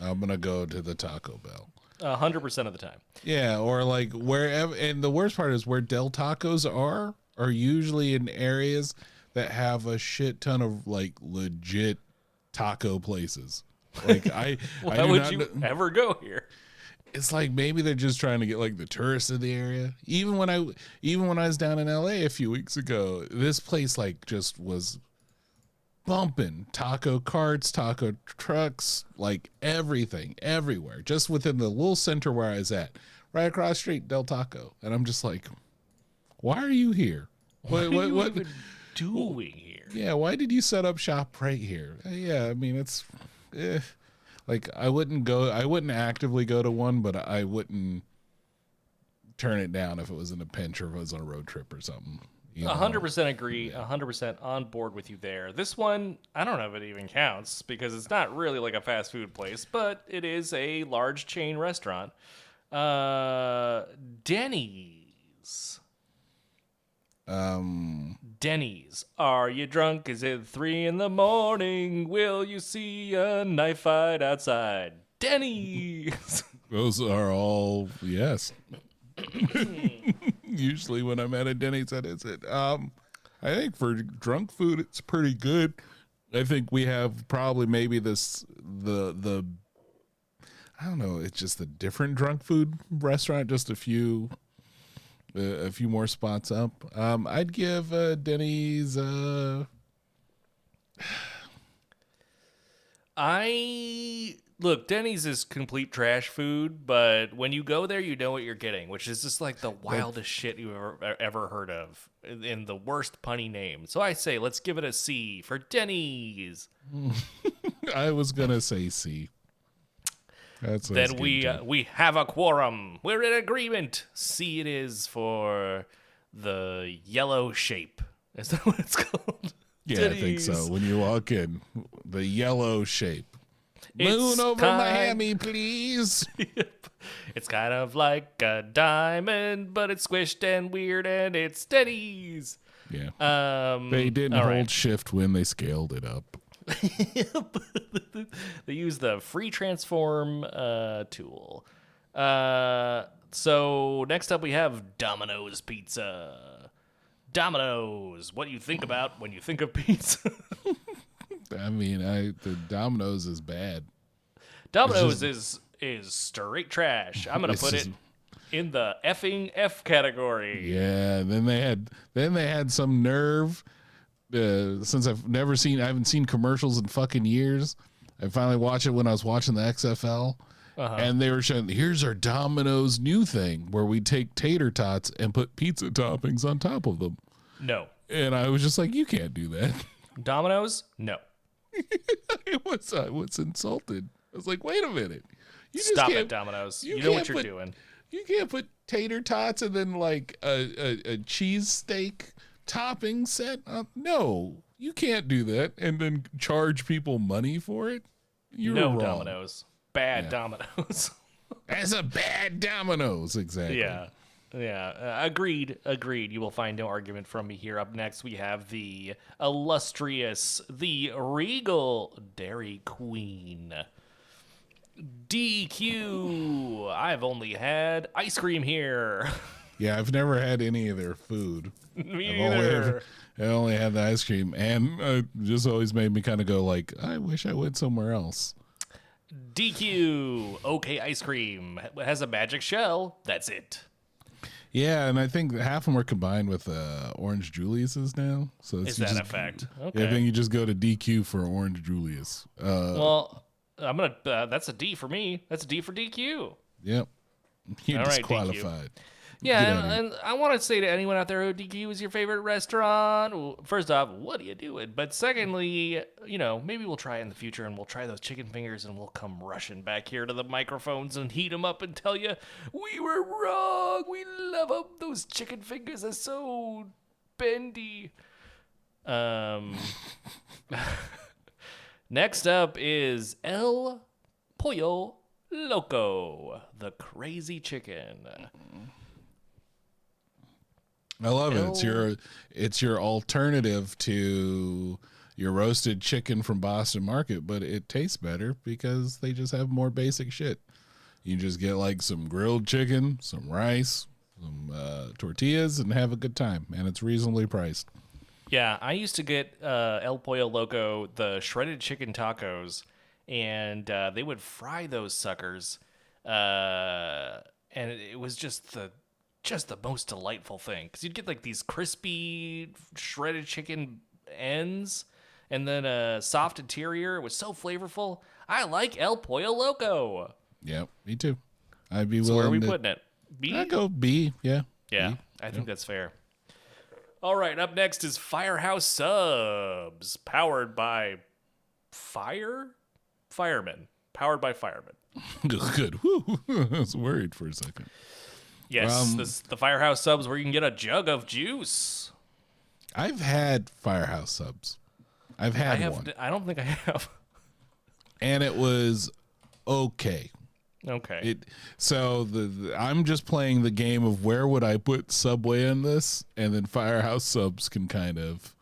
I'm gonna go to the Taco Bell. A hundred percent of the time. Yeah, or like wherever. And the worst part is where Del Tacos are are usually in areas that have a shit ton of like legit taco places. Like I, I Why do would you kn- ever go here? it's like maybe they're just trying to get like the tourists of the area. Even when I even when I was down in LA a few weeks ago, this place like just was bumping taco carts, taco trucks, like everything, everywhere, just within the little center where I was at, right across the street, Del Taco, and I'm just like, why are you here? What What what are you what? even doing here? Yeah, why did you set up shop right here? Uh, yeah, I mean it's eh, like I wouldn't go I wouldn't actively go to one, but I wouldn't turn it down if it was in a pinch or if it was on a road trip or something. you A know? hundred percent agree. A hundred percent on board with you there. This one, I don't know if it even counts because it's not really like a fast food place, but it is a large chain restaurant. Uh, Denny's. Um Denny's. Are you drunk? Is it three in the morning? Will you see a knife fight outside? Denny's. Those are all yes. Usually when I'm at a Denny's, that is it. Um, I think for drunk food, it's pretty good. I think we have probably maybe this the the I don't know. It's just a different drunk food restaurant. Just a few a few more spots up. Um, I'd give uh, Denny's. Uh, I look, Denny's is complete trash food, but when you go there, you know what you're getting, which is just like the wildest shit you've ever, ever heard of in the worst punny name. So I say, let's give it a C for Denny's. I was gonna say C. That's Then we uh, we have a quorum. We're in agreement. C it is for the yellow shape. Is that what it's called? yeah, I think so. When you walk in, the yellow shape. It's Moon over kind- My Hammy, please. It's kind of like a diamond, but it's squished and weird, and it's Denny's. Yeah. Um, They didn't hold right. shift when they scaled it up. They use the free transform uh, tool. Uh, so next up we have Domino's Pizza. Domino's. What do you think about when you think of pizza? I mean, I the Domino's is bad. Domino's is is straight trash. I'm gonna put just- it in the effing F category. Yeah. Then they had then they had some nerve. Uh, since I've never seen, I haven't seen commercials in fucking years. I finally watched it when I was watching the XFL, Uh-huh. and they were showing here's our Domino's new thing where we take tater tots and put pizza toppings on top of them. No. And I was just like, you can't do that. Domino's? No. it was I was insulted. I was like, wait a minute. You just Stop it, Domino's. you You, know what you're put- doing. You can't put tater tots and then like a, a, a cheese steak topping set up. No, you can't do that and then charge people money for it. You're no wrong. Domino's. Bad Domino's. As a bad Domino's, exactly. yeah. Yeah. Uh, agreed. Agreed. You will find no argument from me here. Up next, we have the illustrious, the regal Dairy Queen. DQ. I've only had ice cream here. Yeah, I've never had any of their food. me I've only, either. ever, I only had the ice cream, and it just always made me kind of go like, I wish I went somewhere else. DQ. Okay, ice cream. Has a magic shell. That's it. Yeah, and I think half of them are combined with uh, Orange Julius's now. So it's Is that a just- fact? Yeah, I think you just go to DQ for Orange Julius. Uh, Well, I'm gonna. Uh, that's a D for me. That's a D for DQ. yep. You're all right, Yeah, and, here. and I want to say to anyone out there who DQ is your favorite restaurant, first off, what are you doing? But secondly, you know, maybe we'll try it in the future and we'll try those chicken fingers and we'll come rushing back here to the microphones and heat them up and tell you we were wrong. We love them. Those chicken fingers are so bendy. Um. Next up is El Pollo Loco, the crazy chicken. I love it. It's your it's your alternative to your roasted chicken from Boston Market, but it tastes better because they just have more basic shit. You just get like some grilled chicken, some rice, some uh, tortillas, and have a good time. And it's reasonably priced. Yeah, I used to get uh, El Pollo Loco, the shredded chicken tacos, and uh, they would fry those suckers, uh, and it was just the just the most delightful thing because you'd get like these crispy shredded chicken ends, and then a soft interior. It was so flavorful. I like El Pollo Loco. Yep, me too. I'd be So willing where are we to. putting it? B. I go B. Yeah. Yeah, B. I think that's fair. All right, up next is Firehouse Subs, powered by Fire Firemen, powered by firemen. Good. Whew. I was worried for a second. Yes, Um, this the Firehouse Subs where you can get a jug of juice. I've had Firehouse subs. I've had I have. one, I don't think I have. and it was okay. Okay. It so the, the I'm just playing the game of where would I put Subway in this, and then Firehouse Subs can kind of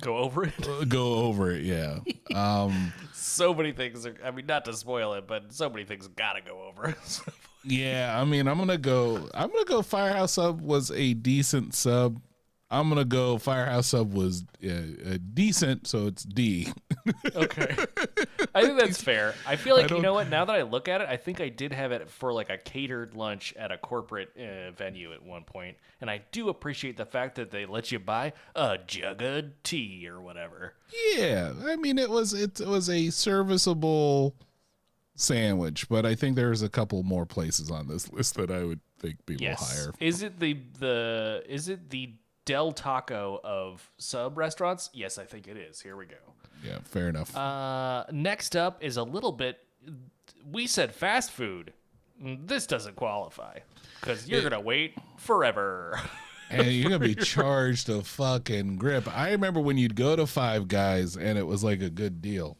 Go over it. uh, go over it. Yeah. Um. so many things are. I mean, not to spoil it, but so many things gotta go over. Yeah. I mean, I'm gonna go. I'm gonna go. Firehouse Sub was a decent sub. I'm gonna go. Firehouse Sub was uh, decent, so it's D. okay. I think that's fair. I feel like you know what. Now that I look at it, I think I did have it for like a catered lunch at a corporate uh, venue at one point, and I do appreciate the fact that they let you buy a jug of tea or whatever. Yeah, I mean it was it, was a serviceable sandwich, but I think there's a couple more places on this list that I would think people Yes. hire. Is it the the is it the Del Taco of sub restaurants? Yes, I think it is. Here we go. Yeah, fair enough. Uh, next up is a little bit. We said fast food. This doesn't qualify because you're gonna wait forever. and you're gonna be charged a fucking grip. I remember when you'd go to Five Guys and it was like a good deal.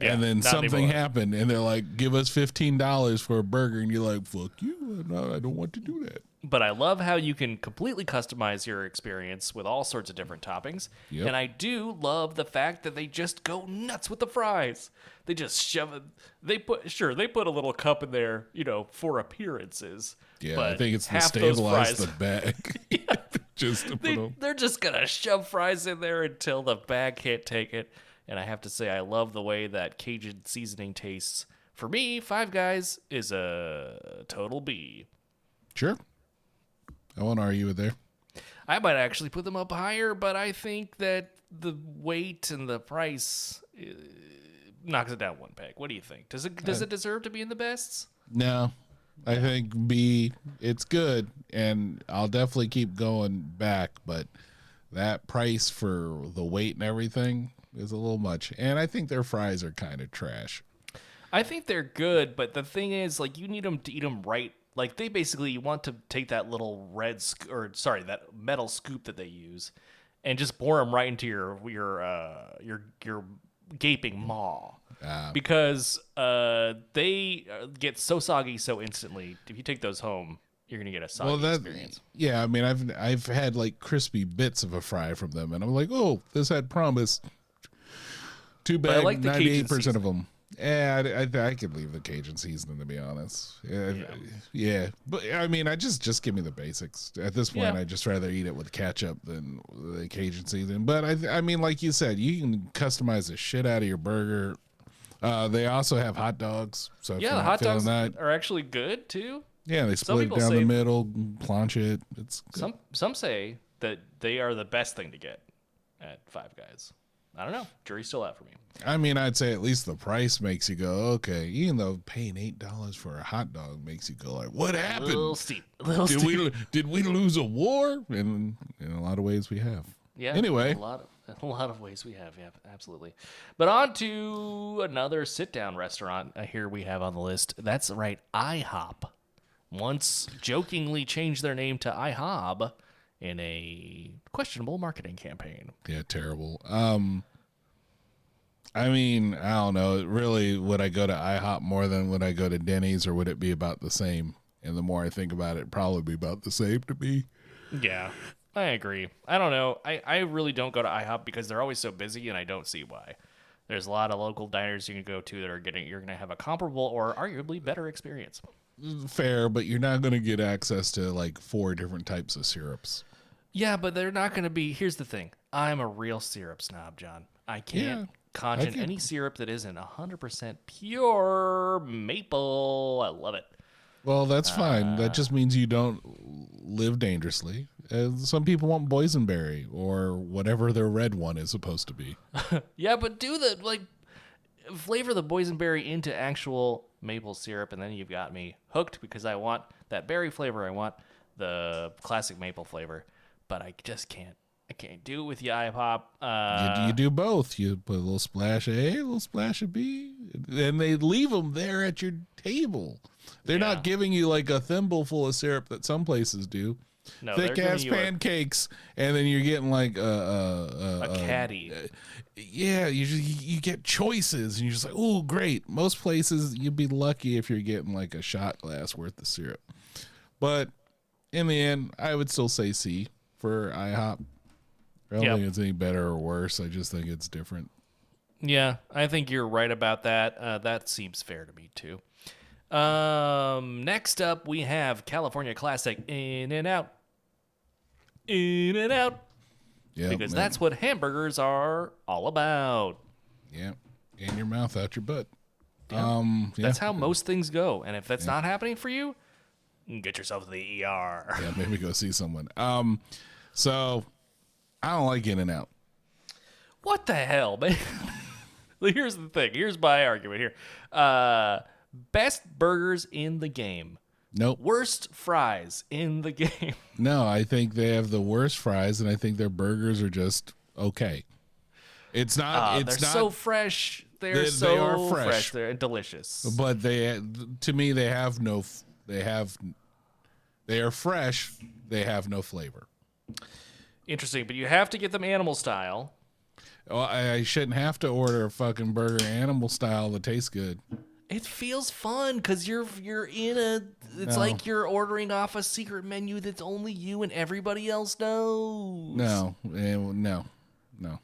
Yeah, and then something anymore. happened, and they're like, "Give us fifteen dollars for a burger," and you're like, "Fuck you! I don't want to do that." but I love how you can completely customize your experience with all sorts of different toppings. Yep. And I do love the fact that they just go nuts with the fries. They just shove it. They put sure they put a little cup in there, you know, for appearances. Yeah, but I think it's to stabilize fries- the bag, just to put they, them. they're just gonna shove fries in there until the bag can't take it. And I have to say, I love the way that Cajun seasoning tastes. For me, Five Guys is a total B. Sure, I won't argue with there. I might actually put them up higher, but I think that the weight and the price uh, knocks it down one peg. What do you think? Does it does it deserve to be in the bests? No, I think B. It's good, and I'll definitely keep going back. But that price for the weight and everything is a little much, and I think their fries are kind of trash. I think they're good, but the thing is, like, you need them to eat them right. Like, they basically you want to take that little red sc- or sorry, that metal scoop that they use, and just bore them right into your your uh, your your gaping maw. Ah. because uh, they uh, get so soggy so instantly. If you take those home, you're gonna get a soggy Well, that experience. yeah, I mean, I've I've had like crispy bits of a fry from them, and I'm like, oh, this had promise. Too I bad, like the ninety eight percent of them. Yeah, I, I, I could leave the Cajun seasoning to be honest. Yeah, yeah, but I mean, I just just give me the basics. At this point, Yeah. I just rather eat it with ketchup than the Cajun seasoning. But I, I mean, like you said, you can customize the shit out of your burger. Uh, they also have hot dogs. So Yeah, hot dogs that, are actually good too. yeah, they split it down the middle, planch it. It's good. Some some say that they are the best thing to get at Five Guys. I don't know. Jury's still out for me. I mean, I'd say at least the price makes you go, okay. Even though paying eight dollars for a hot dog makes you go like, what A little happened? steep. A little Did steep. we did we lose a war? And in a lot of ways, we have. Yeah. Anyway, a lot of a lot of ways we have, yeah, absolutely. But on to another sit-down restaurant here we have on the list. That's right, IHOP. Once jokingly changed their name to IHOB in a questionable marketing campaign. yeah, terrible. Um, I mean, I don't know. Really, would I go to IHOP more than would I go to Denny's, or would it be about the same? And the more I think about it, probably be about the same to me. Yeah, I agree. I don't know. I, I really don't go to IHOP because they're always so busy, and I don't see why. There's a lot of local diners you can go to that are getting you're going to have a comparable or arguably better experience. Fair, but you're not going to get access to like four different types of syrups. Yeah, but they're not going to be. Here's the thing. I'm a real syrup snob, John. I can't Yeah, conjure can- any syrup that isn't 100% pure maple. I love it. Well, that's fine. That just means you don't live dangerously. Uh, some people want boysenberry or whatever their red one is supposed to be. Yeah, but do the like flavor the boysenberry into actual maple syrup, and then you've got me hooked because I want that berry flavor. I want the classic maple flavor, but I just can't I can't do it with you, IHOP. You, Uh, you do both. You put a little splash of A, a little splash of B, and they leave them there at your table. They're Yeah. not giving you like a thimble full of syrup that some places do. no, Thick ass you a- pancakes, and then you're getting like a, a, a, a caddy. yeah, you just, you get choices, and you're just like, oh, great. Most places you'd be lucky if you're getting like a shot glass worth of syrup, but in the end, I would still say C for IHOP. I don't Yep. think it's any better or worse. I just think it's different. Yeah, I think you're right about that. Uh, that seems fair to me too. Um, next up, we have California Classic In and Out. In and Out, Yeah, because man. that's what hamburgers are all about. yeah, in your mouth, out your butt. Um, yeah, That's how most things go. And if that's not happening for you, get yourself to the ER. yeah, maybe go see someone. Um, so I don't like In and Out. What the hell, man? Here's the thing. Here's my argument here. Uh, best burgers in the game. Nope. Worst fries in the game. No, I think they have the worst fries, and I think their burgers are just okay. It's not. Uh, it's they're not. so fresh. They're They- they so are fresh. fresh. They're delicious. but they, to me, they have no. They have. They are fresh. They have no flavor. Interesting, but you have to get them animal style. Oh, I, I shouldn't have to order a fucking burger animal style that tastes good. It feels fun because you're you're in a. It's No. like you're ordering off a secret menu that's only you and everybody else knows. No, eh, no, no,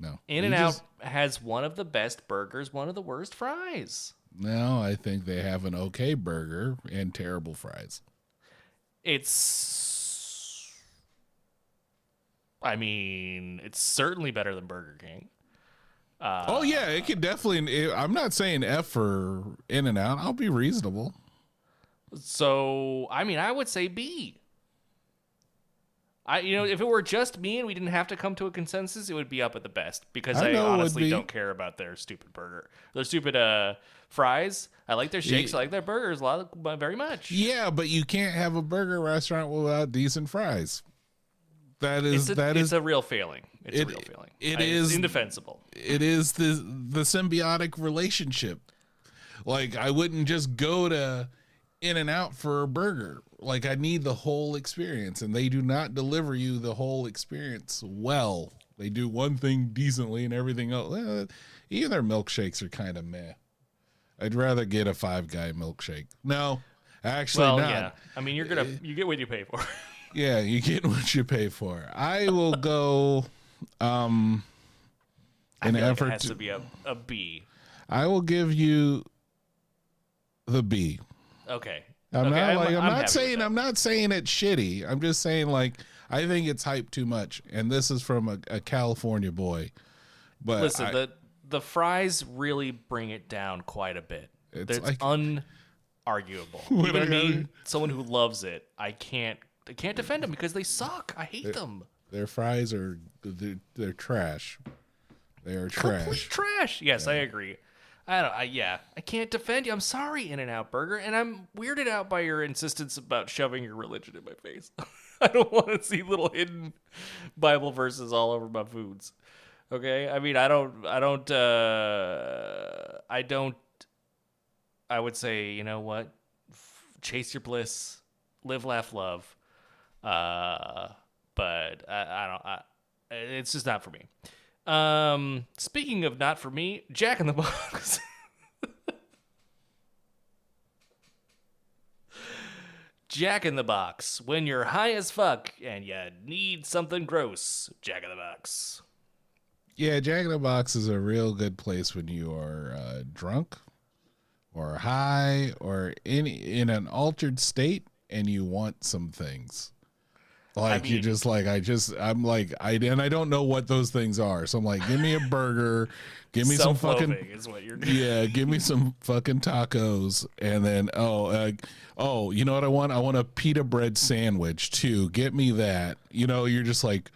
no. In You and Out just- has one of the best burgers, one of the worst fries. No, I think they have an okay burger and terrible fries. It's. I mean, it's certainly better than Burger King. Uh, oh yeah, it could definitely. it- I'm not saying F for In and Out. I'll be reasonable. So, I mean, I would say B. I, you know, if it were just me and we didn't have to come to a consensus, it would be up at the best because I I, know it would honestly don't care about their stupid burger, their stupid uh fries. I like their shakes. I like their burgers a lot, very much. Yeah, but you can't have a burger restaurant without decent fries. That is It's a, that it's is a real failing. It's It- a real failing. it I- it's is- indefensible. it is the the symbiotic relationship. Like I wouldn't just go to In and Out for a burger. Like I need the whole experience, and they do not deliver you the whole experience well. They do one thing decently, and everything else. eh, even their milkshakes are kind of meh. I'd rather get a Five Guy milkshake. No, actually Well, not. yeah. I mean, you're gonna you get what you pay for. Yeah, you get what you pay for. I will go um I in feel an like it effort has to, to be a, a B. I will give you the B. Okay. I'm Okay, not like I'm, happy not saying. I'm not saying it's shitty. I'm just saying like I think it's hyped too much. And this is from a, a California boy. But Listen, I- the the fries really bring it down quite a bit. It's It's, like- unarguable. Even me, someone who loves it, I can't I can't defend them because they suck. I hate them. their fries are they're, they're trash. They are Complete trash. trash. Yes, I agree. I don't. I, yeah, I can't defend you. I'm sorry, In and Out Burger, and I'm weirded out by your insistence about shoving your religion in my face. I don't want to see little hidden Bible verses all over my foods. Okay, I mean, I don't. I don't. uh I don't. I would say, you know what? F- chase your bliss, live, laugh, love. Uh, but I, I don't. I, it's just not for me. Um, speaking of not for me, Jack in the Box. Jack in the Box. When you're high as fuck and you need something gross, Jack in the Box. Yeah, Jack in the Box is a real good place when you are uh, drunk or high or in in an altered state and you want some things. Like you mean- just like I just I'm like I and I don't know what those things are. So I'm like, give me a burger, give me some fucking is what you're doing. yeah, give me some fucking tacos, and then oh, uh, oh, you know what I want? I want a pita bread sandwich too. Get me that. You know, you're just like,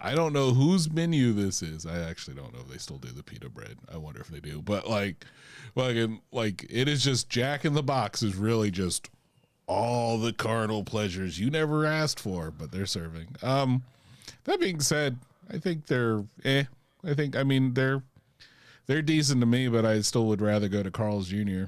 I don't know whose menu this is. I actually don't know if they still do the pita bread. I wonder if they do. But like, fucking, like it is just Jack in the Box is really just all the carnal pleasures you never asked for, but they're serving. Um, That being said, I think they're eh. I think I mean they're they're decent to me, but I still would rather go to Carl's Jr.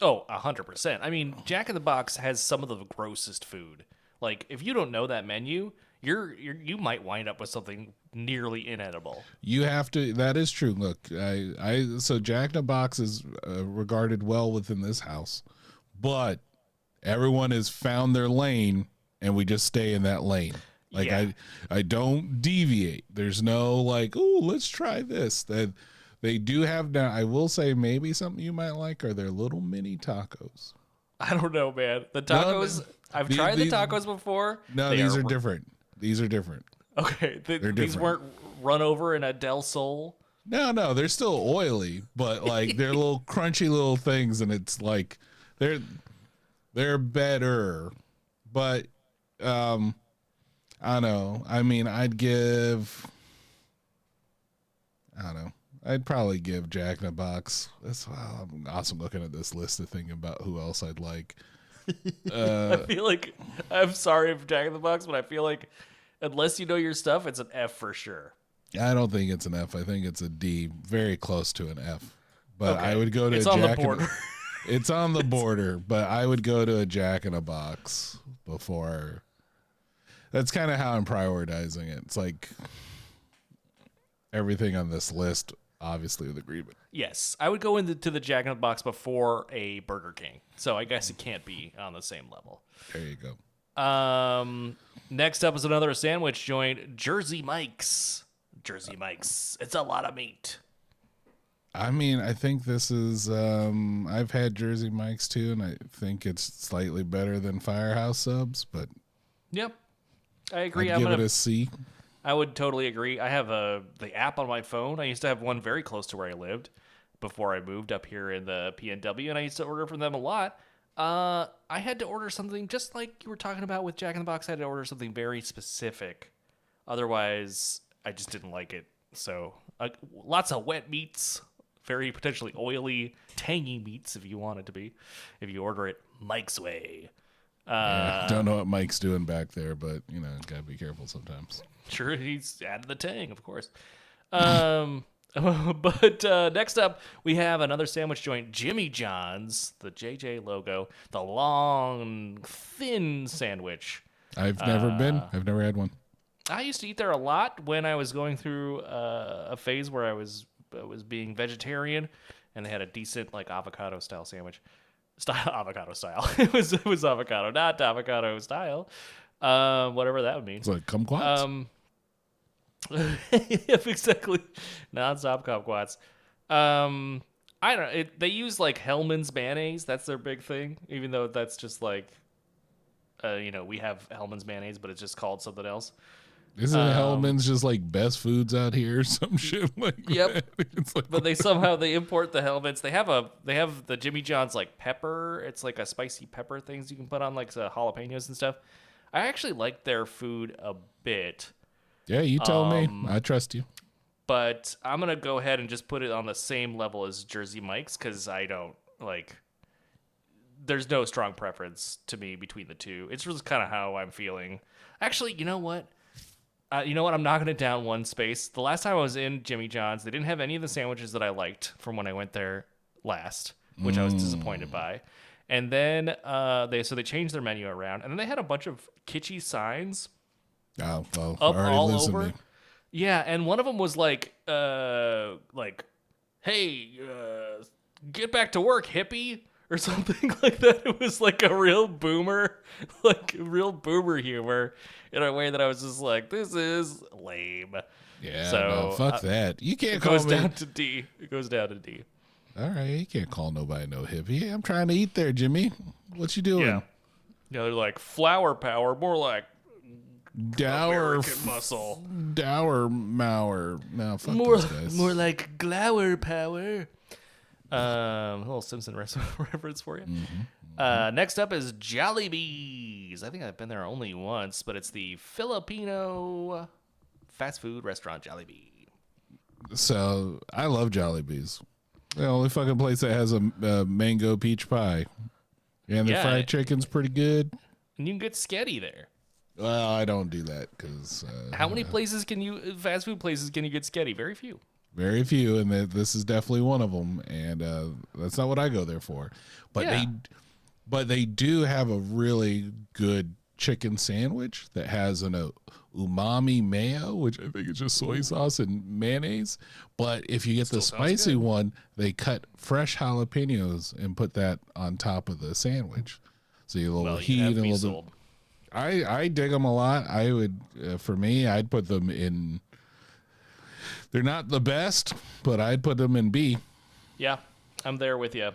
Oh, a hundred percent. I mean, Jack in the Box has some of the grossest food. Like, if you don't know that menu, you're, you're you might wind up with something nearly inedible. You have to. That is true. Look, I, I so Jack in the Box is uh, regarded well within this house, but everyone has found their lane, and we just stay in that lane. Like Yeah. I, I don't deviate. There's no like, oh, let's try this. That they do have now. I will say maybe something you might like are their little mini tacos. I don't know, man. The no, tacos. I've the- tried the, the- tacos before. No, They these are r- different. These are different. Okay, th- They're these weren't run over in a Del Sol. No, no, they're still oily, but like they're little crunchy little things, and it's like they're they're better. But um, I don't know. I mean, I'd give. I don't know. I'd probably give Jack in a Box. That's wow, I'm awesome looking at this list of thinking about who else I'd like. Uh, I feel like I'm sorry for Jack in the Box, but I feel like unless you know your stuff, it's an F for sure. I don't think it's an F. I think it's a D, very close to an F. But I would go to It's a on the Jack border. It's on the border, but I would go to a Jack in a Box before. That's kind of how I'm prioritizing it. It's like everything on this list, obviously with agreement. Yes, I would go into to the Jack in the Box before a Burger King. So I guess it can't be on the same level. There you go. Um, next up is another sandwich joint, Jersey Mike's. Jersey Mike's. It's a lot of meat. I mean, I think this is. um I've had Jersey Mike's too, and I think it's slightly better than Firehouse subs, but Yep, I agree. I'd I'm give gonna. it a C. I would totally agree. I have a the app on my phone. I used to have one very close to where I lived before I moved up here in the PNW, and I used to order from them a lot. Uh, I had to order something just like you were talking about with Jack in the Box. I had to order something very specific. Otherwise, I just didn't like it. So, uh, lots of wet meats, very potentially oily, tangy meats if you want it to be. If you order it Mike's way. Uh, Don't know what Mike's doing back there, but you know, gotta be careful sometimes. Sure, he's added the tang, of course. Um, but uh, next up, we have another sandwich joint, Jimmy John's, the JJ logo, the long, thin sandwich. I've never been. Uh, I've never had one. I used to eat there a lot when I was going through uh, a phase where I was was being vegetarian, and they had a decent like avocado style sandwich, style avocado style. it was it was avocado, not avocado style, uh, whatever that would mean. It's like kumquats. Um, yep, exactly. Non-stop kumquats. Um, I don't know. It, they use like Hellmann's mayonnaise. That's their big thing. Even though that's just like, uh, you know, we have Hellmann's mayonnaise, but it's just called something else. Isn't um, Hellmann's just like best foods out here or some shit like Yep. like, But they somehow they import the Hellmann's. They have a they have the Jimmy John's like pepper. It's like a spicy pepper things you can put on like the jalapenos and stuff. I actually like their food a bit. yeah, you tell um, me. I trust you. but I'm gonna go ahead and just put it on the same level as Jersey Mike's because I don't like. There's no strong preference to me between the two. It's just kind of how I'm feeling. Actually, you know what? Uh, you know what? I'm knocking it down one space. The last time I was in Jimmy John's, they didn't have any of the sandwiches that I liked from when I went there last, which I was disappointed by. And then uh, they so they changed their menu around, and then they had a bunch of kitschy signs Oh, well, up already all lives in over. me. Yeah, and one of them was like, uh, like, hey, uh, get back to work, hippie, or something like that. It was like a real boomer, like real boomer humor in a way that I was just like, this is lame. Yeah, So, no, fuck uh, that. You can't It call goes me. down to D. It goes down to D. All right, you can't call nobody no hippie. I'm trying to eat there, Jimmy. What you doing? Yeah. Know, they're like flower power, more like Dour, American muscle. dour, mower. No, fuck more, those guys. more like glower power. Um, a little Simpson reference for you. Mm-hmm, Uh, next up is Jollibee's. I think I've been there only once, but it's the Filipino fast food restaurant Jollibee. So I love Jollibees. The only fucking place that has a, a mango peach pie, and the Yeah. fried chicken's pretty good. And you can get sketty there. Well, I don't do that because uh, How many places can you fast food places can you get sketty? Very few. Very few, and that this is definitely one of them. And uh, that's not what I go there for. But Yeah. they, but they do have a really good chicken sandwich that has an uh, umami mayo, which I think is just soy sauce and mayonnaise. But if you get the spicy good. one, they cut fresh jalapenos and put that on top of the sandwich. So you a little Well, heat and a little. I I dig them a lot. I would uh, for me, I'd put them in. They're not the best, but I'd put them in B. Yeah, I'm there with you.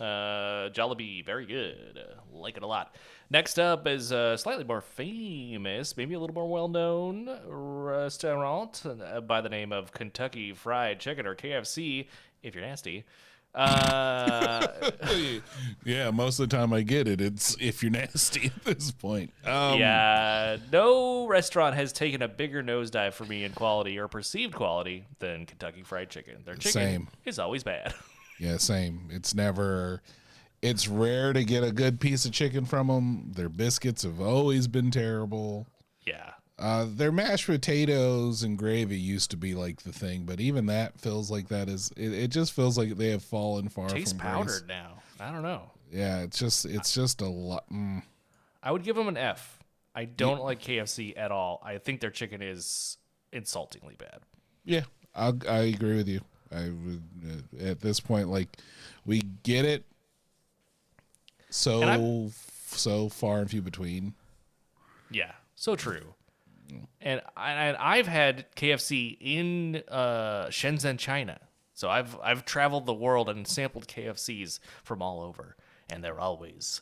Uh, Jollibee, very good. Uh, like it a lot. Next up is a slightly more famous, maybe a little more well known restaurant uh, by the name of Kentucky Fried Chicken or KFC, if you're nasty. Uh, Yeah, most of the time I get it. It's if you're nasty at this point. Um, yeah, no restaurant has taken a bigger nosedive for me in quality or perceived quality than Kentucky Fried Chicken. Their chicken Same. is always bad. Yeah, same. It's never. It's rare to get a good piece of chicken from them. Their biscuits have always been terrible. yeah. Uh, their mashed potatoes and gravy used to be like the thing, but even that feels like that is. It, it just feels like they have fallen far Tastes from grace. powdered now. I don't know. Yeah, it's just it's just a lot. Mm. I would give them an F. I don't like KFC at all. I think their chicken is insultingly bad. Yeah, I I agree with you. I would uh, at this point like we get it so so far and few between. Yeah, so true. And, I, and I've had KFC in uh, Shenzhen, China. So I've I've traveled the world and sampled KFCs from all over, and they're always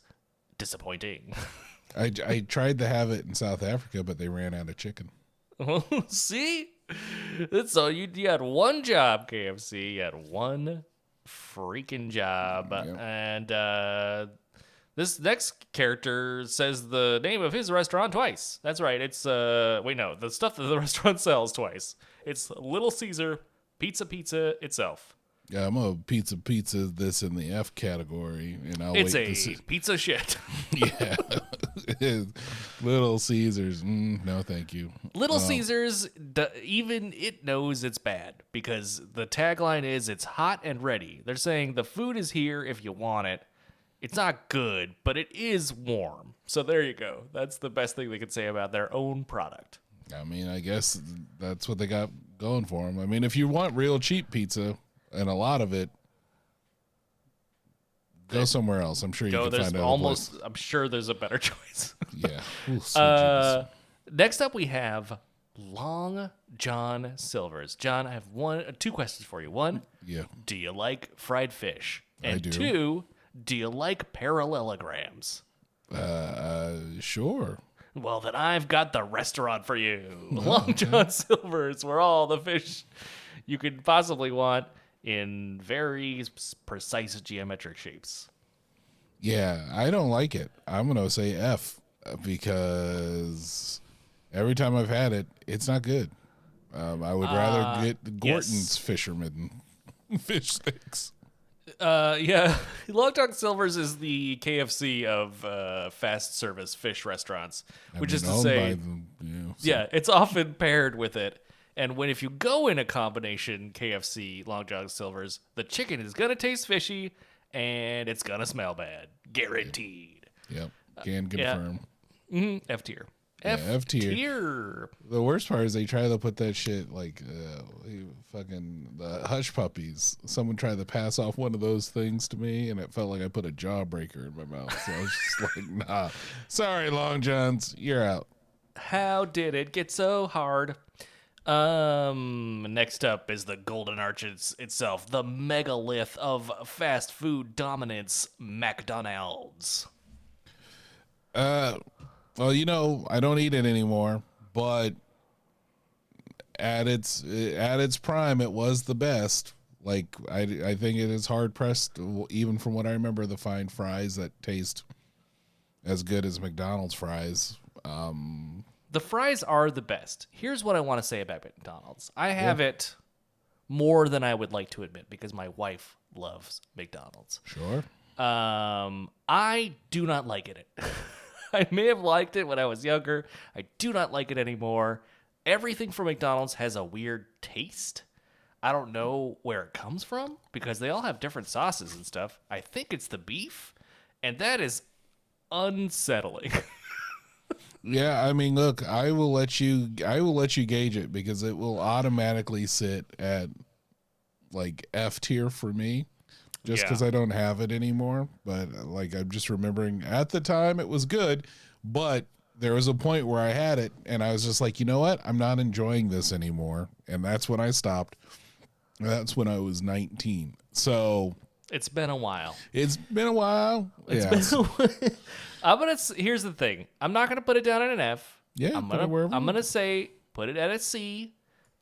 disappointing. I I tried to have it in South Africa, but they ran out of chicken. See, so you, you had one job, KFC. You had one freaking job, Yep. and uh, this next character says the name of his restaurant twice. That's right. It's uh, wait, no, the stuff that the restaurant sells twice. It's Little Caesar Pizza Pizza itself. Yeah, I'm a pizza pizza this in the F category, and I'll It's wait a to pizza shit. Yeah, Little Caesars. Mm, no, thank you. Little Caesars, d- even it knows it's bad because the tagline is "It's hot and ready." They're saying the food is here if you want it. It's not good, but it is warm. So there you go. That's the best thing they could say about their own product. I mean, I guess that's what they got going for them. I mean, if you want real cheap pizza and a lot of it, go somewhere else. I'm sure you Go, can find other almost. I'm sure there's a better choice. Yeah. Ooh, sweet Uh, next up, we have Long John Silver's. John, I have one, uh, two questions for you. One, Jesus. do you like fried fish? I And do. two, do you like parallelograms? Uh, sure. Well, then I've got the restaurant for you. Long John Silver's, where all the fish you could possibly want in very precise geometric shapes. Yeah, I don't like it. I'm gonna say F uh, because every time I've had it, it's not good. Um, I would rather get Gorton's fisherman fish sticks. Uh, yeah, Long John Silver's is the KFC of uh, fast service fish restaurants, I which mean, is to say, them, you know, so- yeah, it's often paired with it. And when if you go in a combination KFC Long John Silver's, the chicken is gonna taste fishy and it's gonna smell bad, guaranteed. Yep, can Uh, yeah. confirm. hmm F tier. F, F tier. tier. The worst part is they try to put that shit like uh, fucking the hush puppies. Someone tried to pass off one of those things to me, and it felt like I put a jawbreaker in my mouth. So I was just like, nah, sorry, Long Johns, you're out. How did it get so hard? Um, next up is the Golden Arch it's- itself, the megalith of fast food dominance, McDonald's. Uh, well, you know, I don't eat it anymore, but at its at its prime, it was the best. Like I, I think it is hard pressed, even from what I remember, the fine fries that taste as good as McDonald's fries. Um, The fries are the best. Here's what I want to say about McDonald's. I have it more than I would like to admit because my wife loves McDonald's. sure. Um, I do not like it. I may have liked it when I was younger. I do not like it anymore. Everything from McDonald's has a weird taste. I don't know where it comes from because they all have different sauces and stuff. I think it's the beef, and that is unsettling. Yeah, I mean, look, I will let you I will let you gauge it because it will automatically sit at like F tier for me just Yeah. cuz I don't have it anymore, but uh, like I'm just remembering at the time it was good, but there was a point where I had it and I was just like, "You know what? I'm not enjoying this anymore." And that's when I stopped. That's when I was 19. So, it's been a while. it's been a while. It's yeah. been a while. Uh, I'm gonna. Here's the thing. I'm not gonna put it down at an F. Yeah, I'm gonna. I'm gonna say put it at a C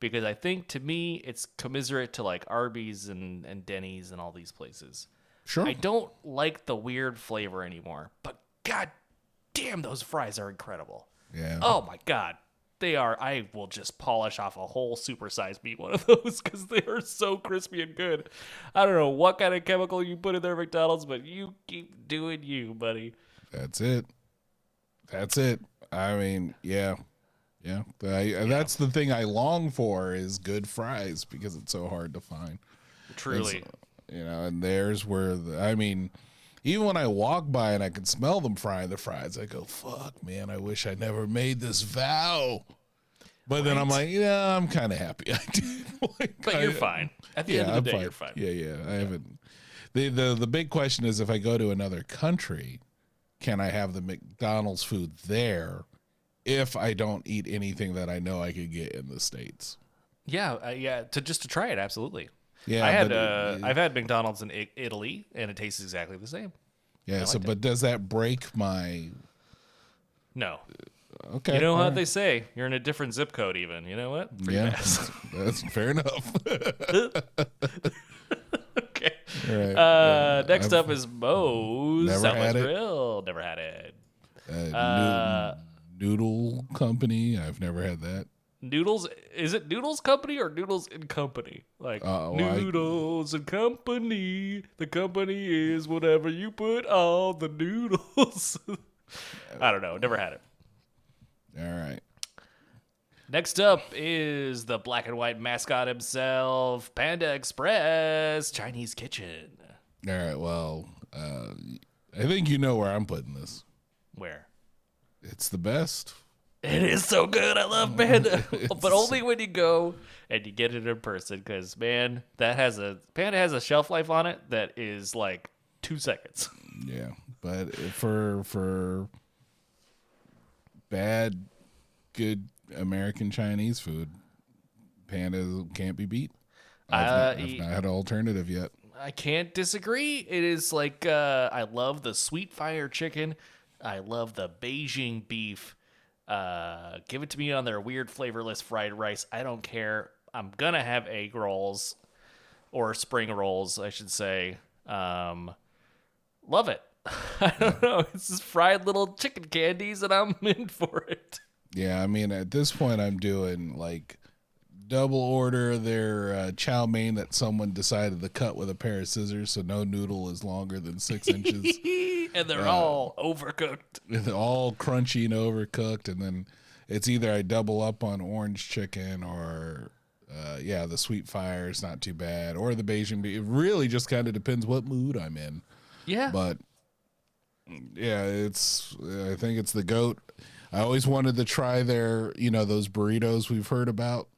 because I think to me it's commiserate to like Arby's and and Denny's and all these places. sure. I don't like the weird flavor anymore. But god damn, those fries are incredible. yeah. Oh my god. They are. I will just polish off a whole supersized meat one of those because they are so crispy and good. I don't know what kind of chemical you put in their McDonald's, but you keep doing you, buddy. That's it. That's it. I mean, yeah, yeah. I, That's the thing I long for is good fries because it's so hard to find. Truly. It's, uh, you know, and there's where the, I mean, even when I walk by and I can smell them frying the fries, I go, "Fuck, man! I wish I never made this vow." But then I'm like, yeah, I'm kind of happy I did. like, But you're I- fine. At the yeah, end of I'm day, fine. you're fine. Yeah, yeah. I haven't. The, the the big question is if I go to another country, can I have the McDonald's food there? If I don't eat anything that I know I could get in the states. Yeah, uh, yeah. To just to try it, absolutely. Yeah, I had. but, Uh, uh, I've had McDonald's in I- Italy, and it tastes exactly the same. Yeah. So, liked it. but does that break my? No, Okay. you know what right. they say. You're in a different zip code, even. You know what? Pretty Yeah, that's fair enough. okay. Right. Uh, Yeah, next I've- up is Moe's Never Southwest had it. Grill. Never had it. uh, Uh, Noodle Company. I've never had that. Noodles is it Noodles Company or Noodles and Company? Like Uh, well, I- Noodles and Company. The company is whatever you put on the noodles. I don't know. Never had it. All right. Next up is the black and white mascot himself, Panda Express Chinese Kitchen. All right. Well, uh, I think you know where I'm putting this. Where? It's the best. It is so good. I love Panda, but only when you go and you get it in person. Because man, that has a Panda has a shelf life on it that is like two seconds. Yeah, but for for bad, good American Chinese food, Panda can't be beat. I've, Uh, not, I've not had an alternative yet. I can't disagree. It is like uh, I love the sweet fire chicken. I love the Beijing beef. Uh, give it to me on their weird flavorless fried rice. I don't care. I'm gonna have egg rolls or spring rolls, I should say. Um, love it. I don't know. It's just fried little chicken candies, and I'm in for it. Yeah, I mean at this point I'm doing like double order their uh, chow mein that someone decided to cut with a pair of scissors, so no noodle is longer than six inches. and they're all overcooked. It's all crunchy and overcooked, and then it's either I double up on orange chicken or. Uh, yeah, the sweet fire is not too bad, or the Beijing beef. It really just kind of depends what mood I'm in. Yeah. But yeah, it's. I think it's the goat. I always wanted to try their, you know, those burritos we've heard about.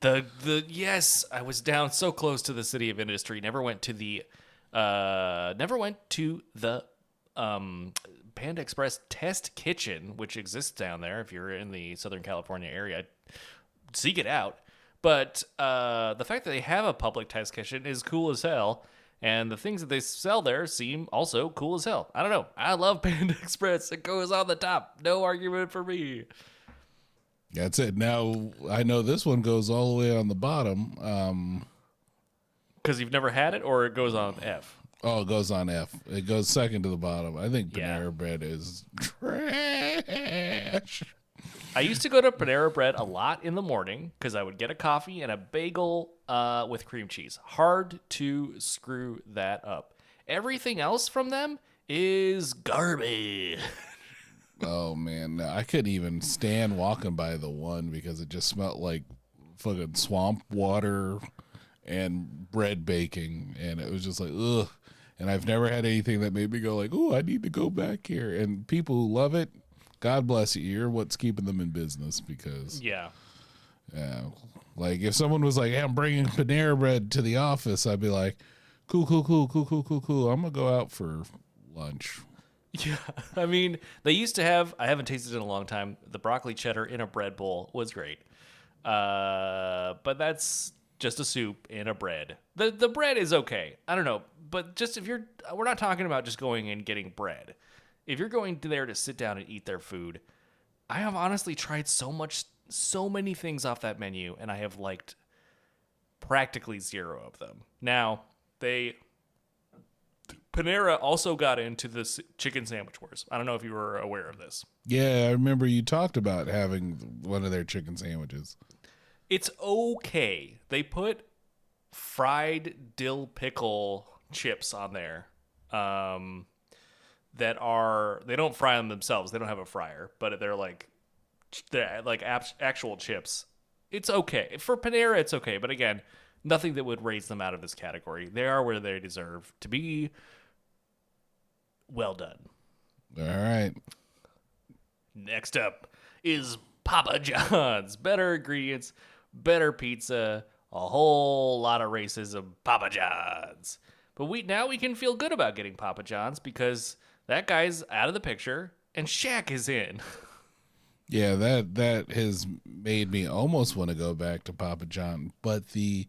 The the yes, I was down so close to the city of industry. Never went to the uh never went to the um Panda Express test kitchen, which exists down there if you're in the Southern California area. Seek it out. But uh the fact that they have a public test kitchen is cool as hell. And the things that they sell there seem also cool as hell. I don't know. I love Panda Express. It goes on the top. No argument for me. That's it. Now I know this one goes all the way on the bottom. Um, Because you've never had it, or it goes on F. oh, it goes on F. It goes second to the bottom. I think Yeah. Panera Bread is trash. I used to go to Panera Bread a lot in the morning because I would get a coffee and a bagel uh, with cream cheese. Hard to screw that up. Everything else from them is garbage. Oh man, I couldn't even stand walking by the one because it just smelled like fucking swamp water and bread baking, and it was just like ugh. And I've never had anything that made me go like, "Oh, I need to go back here." And people who love it, God bless you. You're what's keeping them in business because Yeah. yeah, like if someone was like, hey, "I'm bringing Panera bread to the office," I'd be like, "Cool, cool, cool, cool, cool, cool, cool." I'm gonna go out for lunch. Yeah. I mean, they used to have, I haven't tasted it in a long time, the broccoli cheddar in a bread bowl was great. Uh, but that's just a soup in a bread. The the bread is okay. I don't know, but just if you're we're not talking about just going and getting bread. If you're going to there to sit down and eat their food, I have honestly tried so much so many things off that menu and I have liked practically zero of them. Now, they Panera also got into the s- chicken sandwich wars. I don't know if you were aware of this. Yeah, I remember you talked about having one of their chicken sandwiches. It's okay. They put fried dill pickle chips on there. Um that are they don't fry them themselves. They don't have a fryer, but they're like they're like actual chips. It's okay. For Panera it's okay, but again, nothing that would raise them out of this category. They are where they deserve to be. Well done. All right. Next up is Papa John's. Better ingredients, better pizza, a whole lot of racism. Papa John's. But we now we can feel good about getting Papa John's because that guy's out of the picture and Shaq is in. Yeah, that that has made me almost want to go back to Papa John, but the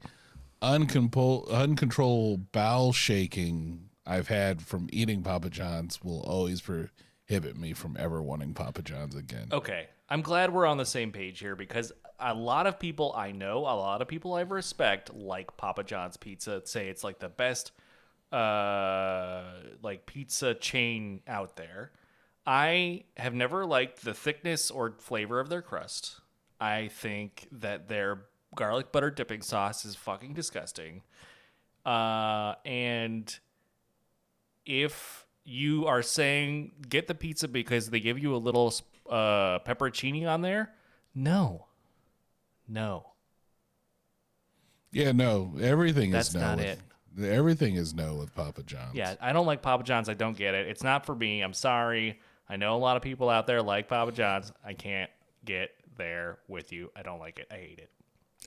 uncontrol uncontrolled bowel shaking I've had from eating Papa John's will always prohibit me from ever wanting Papa John's again. Okay, I'm glad we're on the same page here because a lot of people I know, a lot of people I respect, like Papa John's pizza. Say it's like the best, uh, like pizza chain out there. I have never liked the thickness or flavor of their crust. I think that their garlic butter dipping sauce is fucking disgusting. Uh, and if you are saying get the pizza because they give you a little uh, pepperoncini on there, no, no, Yeah, no, everything That's is no. not with, it. Everything is no with Papa John's. yeah, I don't like Papa John's. I don't get it. It's not for me. I'm sorry. I know a lot of people out there like Papa John's. I can't get there with you. I don't like it. I hate it.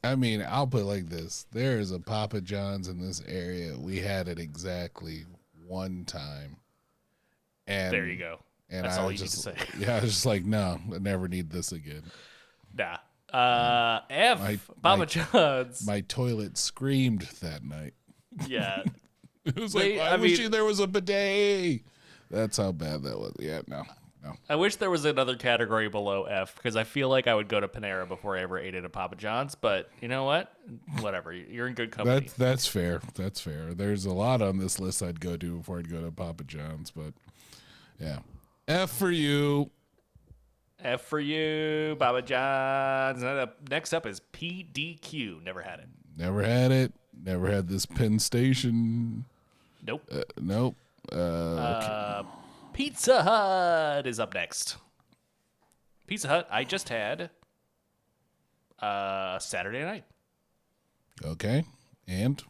I mean, I'll put it like this: there is a Papa John's in this area. We had it exactly one time, and There you go. And That's I all you need to say. Yeah, I was just like, no, I never need this again. Nah. Uh, F My- Papa my- John's. My toilet screamed that night. yeah. It was They- like, I, I wish mean- there was a bidet. That's how bad that was. Yeah, no, no. I wish there was another category below F because I feel like I would go to Panera before I ever ate at a Papa John's. But you know what? Whatever. You're in good company. That's that's fair. That's fair. There's a lot on this list I'd go to before I'd go to Papa John's, but yeah. F for you. F for you, Papa John's. Next up is PDQ. Never had it. Never had it. Never had this Penn Station. Nope. Uh, nope. Uh, Uh, Pizza Hut is up next. Pizza Hut, I just had uh, Saturday night. okay. And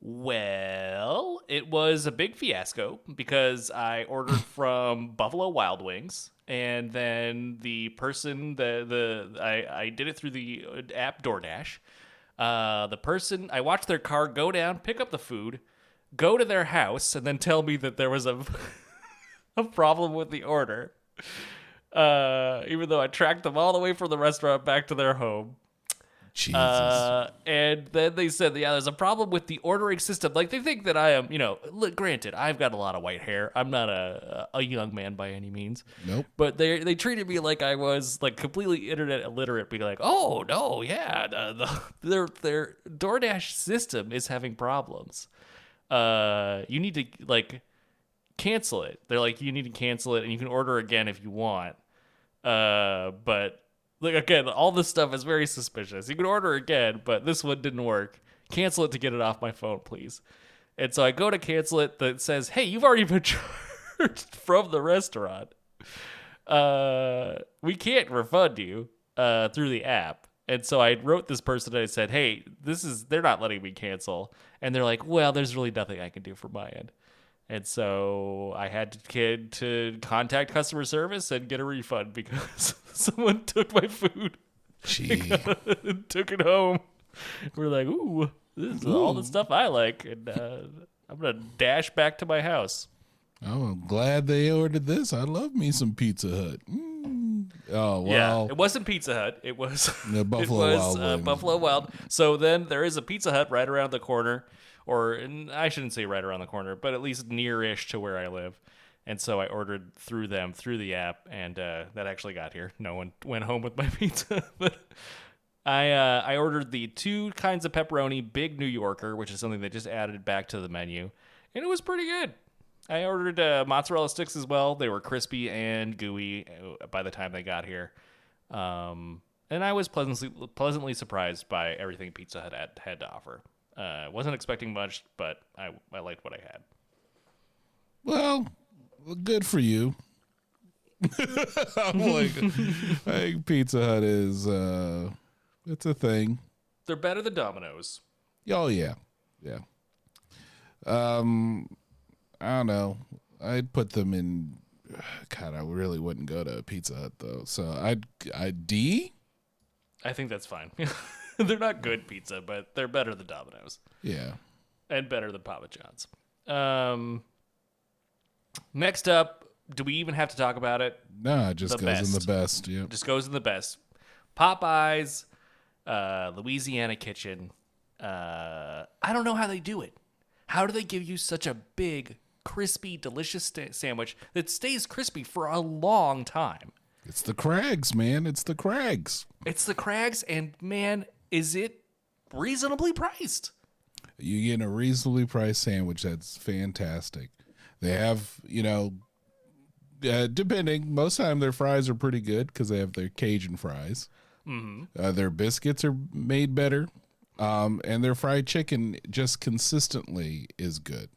Well, it was a big fiasco because I ordered from Buffalo Wild Wings, and then the person the the I, I did it through the app DoorDash. Uh, the person I watched their car go down, pick up the food, go to their house, and then tell me that there was a a problem with the order. Uh, even though I tracked them all the way from the restaurant back to their home. Jesus. Uh, and then they said, yeah, there's a problem with the ordering system. Like they think that I am, you know, look, granted, I've got a lot of white hair. I'm not a a young man by any means. nope. But they they treated me like I was like completely internet illiterate, being like, "Oh no, yeah, the, the, their their DoorDash system is having problems. Uh, you need to like cancel it. They're like, you need to cancel it, and you can order again if you want. Uh, but like again, all this stuff is very suspicious. You can order again, but this one didn't work. Cancel it to get it off my phone, please. And so I go to cancel it. That says, "Hey, you've already been charged from the restaurant." uh, we can't refund you uh, through the app. And so I wrote this person and I said, hey, this is, they're not letting me cancel. And they're like, well, there's really nothing I can do for my end. And so I had to kid to contact customer service and get a refund because someone took my food Gee. and took it home. We're like, ooh, this is all the stuff I like. And uh, I'm going to dash back to my house. Oh, I'm glad they ordered this. I love me some Pizza Hut. Mm. Oh Yeah, it wasn't Pizza Hut. It was The Buffalo it was, Wild uh, Wings. Buffalo Wild. So then there is a Pizza Hut right around the corner, or I shouldn't say right around the corner, but at least near-ish to where I live. And so I ordered through them through the app, and uh, that actually got here. No one went home with my pizza, but I uh, I ordered the two kinds of pepperoni, big New Yorker, which is something they just added back to the menu, and it was pretty good. I ordered uh, mozzarella sticks as well. They were crispy and gooey uh, by the time they got here, um, and I was pleasantly pleasantly surprised by everything Pizza Hut had, had to offer. Uh, wasn't expecting much, but I I liked what I had. well, good for you. I'm like, I think Pizza Hut is uh, it's a thing. They're better than Domino's. Oh yeah, yeah. Um, I don't know. I'd put them in. God, I really wouldn't go to Pizza Hut though. So I'd I D. I think that's fine. they're not good pizza, but they're better than Domino's. Yeah. and better than Papa John's. Um, next up, do we even have to talk about it? No, it just The goes in the best. best. Yep. Just goes in the best. Popeyes, uh, Louisiana Kitchen. Uh, I don't know how they do it. How do they give you such a big, crispy, delicious sta- sandwich that stays crispy for a long time? It's the Crags, man. It's the Crags. It's the Crags, and man, is it reasonably priced? You get a reasonably priced sandwich that's fantastic. They have, you know, uh, depending, most time their fries are pretty good because they have their Cajun fries. Mm-hmm. Uh, their biscuits are made better. Um, and their fried chicken just consistently is good.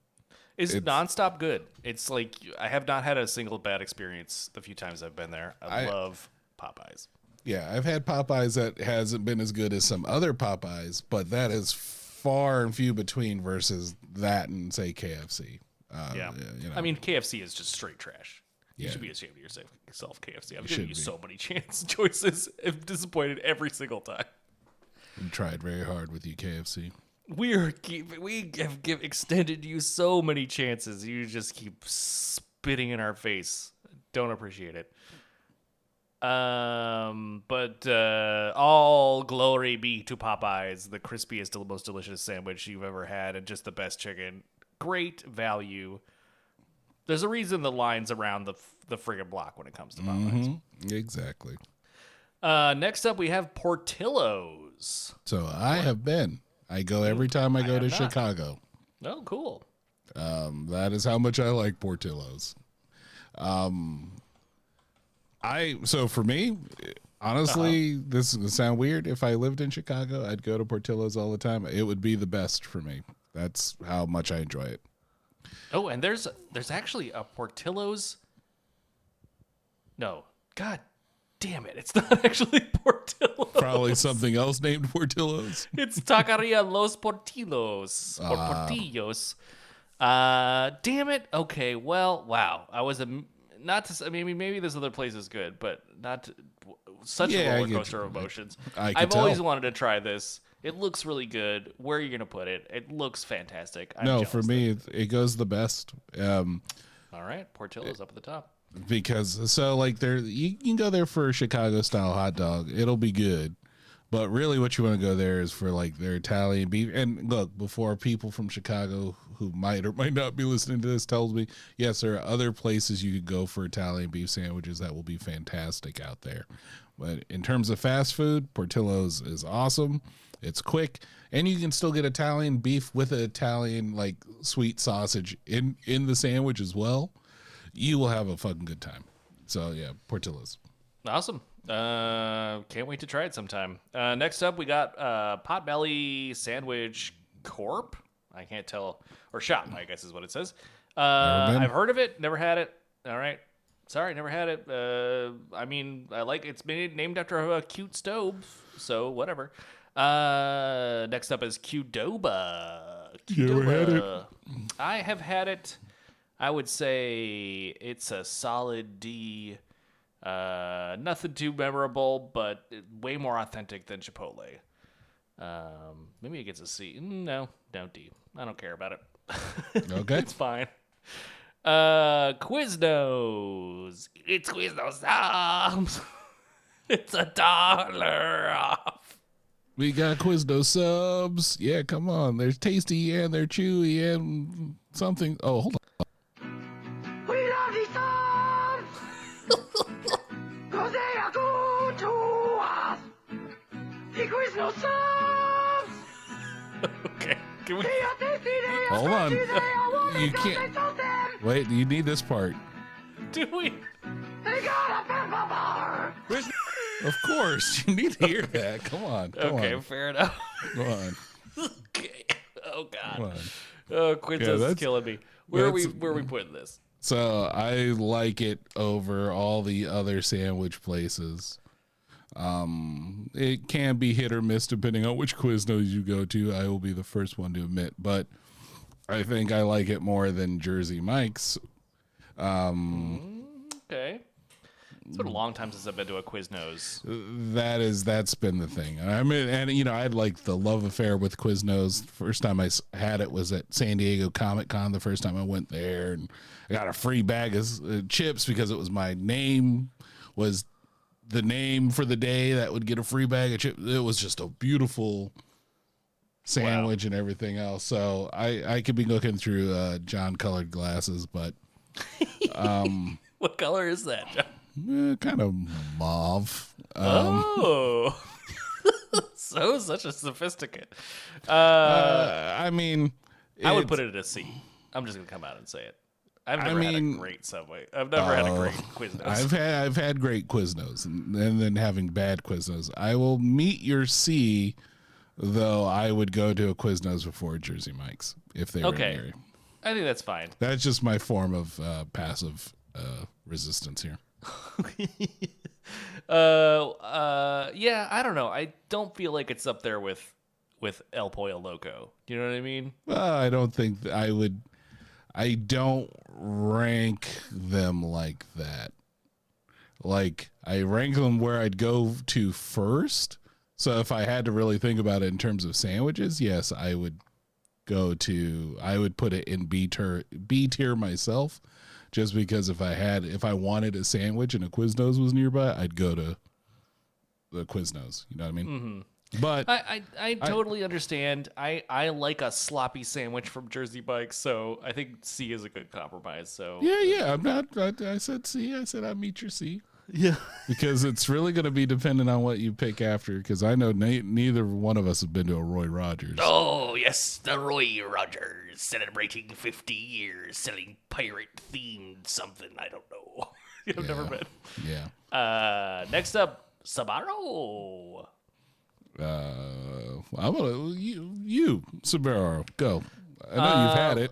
Is nonstop good. It's like I have not had a single bad experience the few times I've been there. I, I- love Popeyes. Yeah, I've had Popeyes that hasn't been as good as some other Popeyes, but that is far and few between versus that and say KFC. Uh, Yeah. you know. I mean, KFC is just straight trash. You Yeah. should be ashamed of yourself, KFC. I've given you be. so many chance choices. I'm disappointed every single time. we tried very hard with you, KFC. We are keep, we have give, extended you so many chances. You just keep spitting in our face. Don't appreciate it. Um, but uh, all glory be to Popeyes, the crispiest, most delicious sandwich you've ever had, and just the best chicken. Great value. There's a reason the lines around the the friggin' block when it comes to Popeyes. Exactly. Uh, next up, we have Portillo's. So I have been. I go every time I go to have not. Chicago. Oh, cool. Um, that is how much I like Portillo's. Um, I so for me, honestly, this is gonna sound weird. If I lived in Chicago, I'd go to Portillo's all the time. It would be the best for me. That's how much I enjoy it. Oh, and there's there's actually a Portillo's. No, God damn it! It's not actually Portillo's. Probably something else named Portillo's. It's Taqueria Los Portillos or Portillos. Uh, damn it. Okay, well, wow. I was a not to. I mean, maybe this other place is good, but not to, such Yeah, a roller coaster of emotions. I can I've always wanted to try this. It looks really good. Where are you gonna put it? It looks fantastic. I'm no, for me, it, it goes the best. Um, All right, Portillo's up at the top. Because so like there you can go there for a Chicago style hot dog. It'll be good. But really what you want to go there is for like their Italian beef. And look, before people from Chicago who might or might not be listening to this tells me, yes, there are other places you could go for Italian beef sandwiches that will be fantastic out there. But in terms of fast food, Portillo's is awesome. It's quick, and you can still get Italian beef with an Italian like sweet sausage in in the sandwich as well you will have a fucking good time. So yeah, Portillo's. Awesome. Uh, can't wait to try it sometime. Uh, next up, we got uh, Potbelly Sandwich Corp. I can't tell, or shop, I guess is what it says. Uh, I've heard of it, never had it. All right. Sorry, never had it. Uh, I mean, I like it's been named after a cute stove, so whatever. Uh, next up is Qdoba. You ever had it? I have had it. I would say it's a solid D. Uh, nothing too memorable, but way more authentic than Chipotle. Um, maybe it gets a C. No, no D. I don't care about it. Okay. it's fine. Uh, Quiznos. It's Quiznos subs. it's a dollar off. We got Quiznos subs. Yeah, come on. They're tasty and they're chewy and something. Oh, hold on. Okay. Can we? They are tasty, they are Hold on. crunchy, they are warm, You can't- they toast them! Wait, you need this part. Do we? They got a pepper bar! Of course. You need to hear that. Come on. Come Okay, on. fair enough. Come on. okay. Oh God. Come on. Oh, Quiznos is that's- killing me. Where are we? that's- Where are we putting this? So I like it over all the other sandwich places. Um, it can be hit or miss depending on which Quiznos you go to. I will be the first one to admit, but I think I like it more than Jersey Mike's. Um, Okay. It's been a long time since I've been to a Quiznos. That is that's been the thing. I mean, and you know, I had like the love affair with Quiznos. First time I had it was at San Diego Comic Con. The first time I went there, and I got a free bag of uh, chips because it was my name was the name for the day that would get a free bag of chips. It was just a beautiful sandwich and everything else. So I I could be looking through uh, John colored glasses, but um, What color is that? John? eh, kind of mauve. Um, oh. so such a sophisticate. Uh, uh, I mean, I would put it at a C. I'm just gonna come out and say it. I've I never had mean- a great Subway. I've never had a Oh, great Quiznos. I've had I've had great Quiznos and, and then having bad Quiznos. I will meet your C, though. I would go to a Quiznos before Jersey Mike's if they were Okay. near. I think that's fine. That's just my form of uh, passive uh, resistance here. Uh, uh, yeah. I don't know. I don't feel like it's up there with with El Pollo Loco. Do you know what I mean? Well, I don't think th- I would. I don't rank them like that. Like I rank them where I'd go to first. So if I had to really think about it in terms of sandwiches, yes, I would go to. I would put it in B tier. B tier myself, just because if I had, if I wanted a sandwich and a Quiznos was nearby, I'd go to the Quiznos. You know what I mean? Mm-hmm. But I, I, I totally understand. I, I like a sloppy sandwich from Jersey Mike's, so I think C is a good compromise. So Yeah, yeah. I'm not. I, I said C. I said I meet your C yeah. because it's really going to be dependent on what you pick after. Because I know ne- neither one of us have been to a Roy Rogers. Oh yes, the Roy Rogers celebrating 50 years selling pirate themed something. I don't know. I've never been. Yeah. Uh, next up, Sbarro. Uh, I'm gonna you you Subaru go. I know you've had it.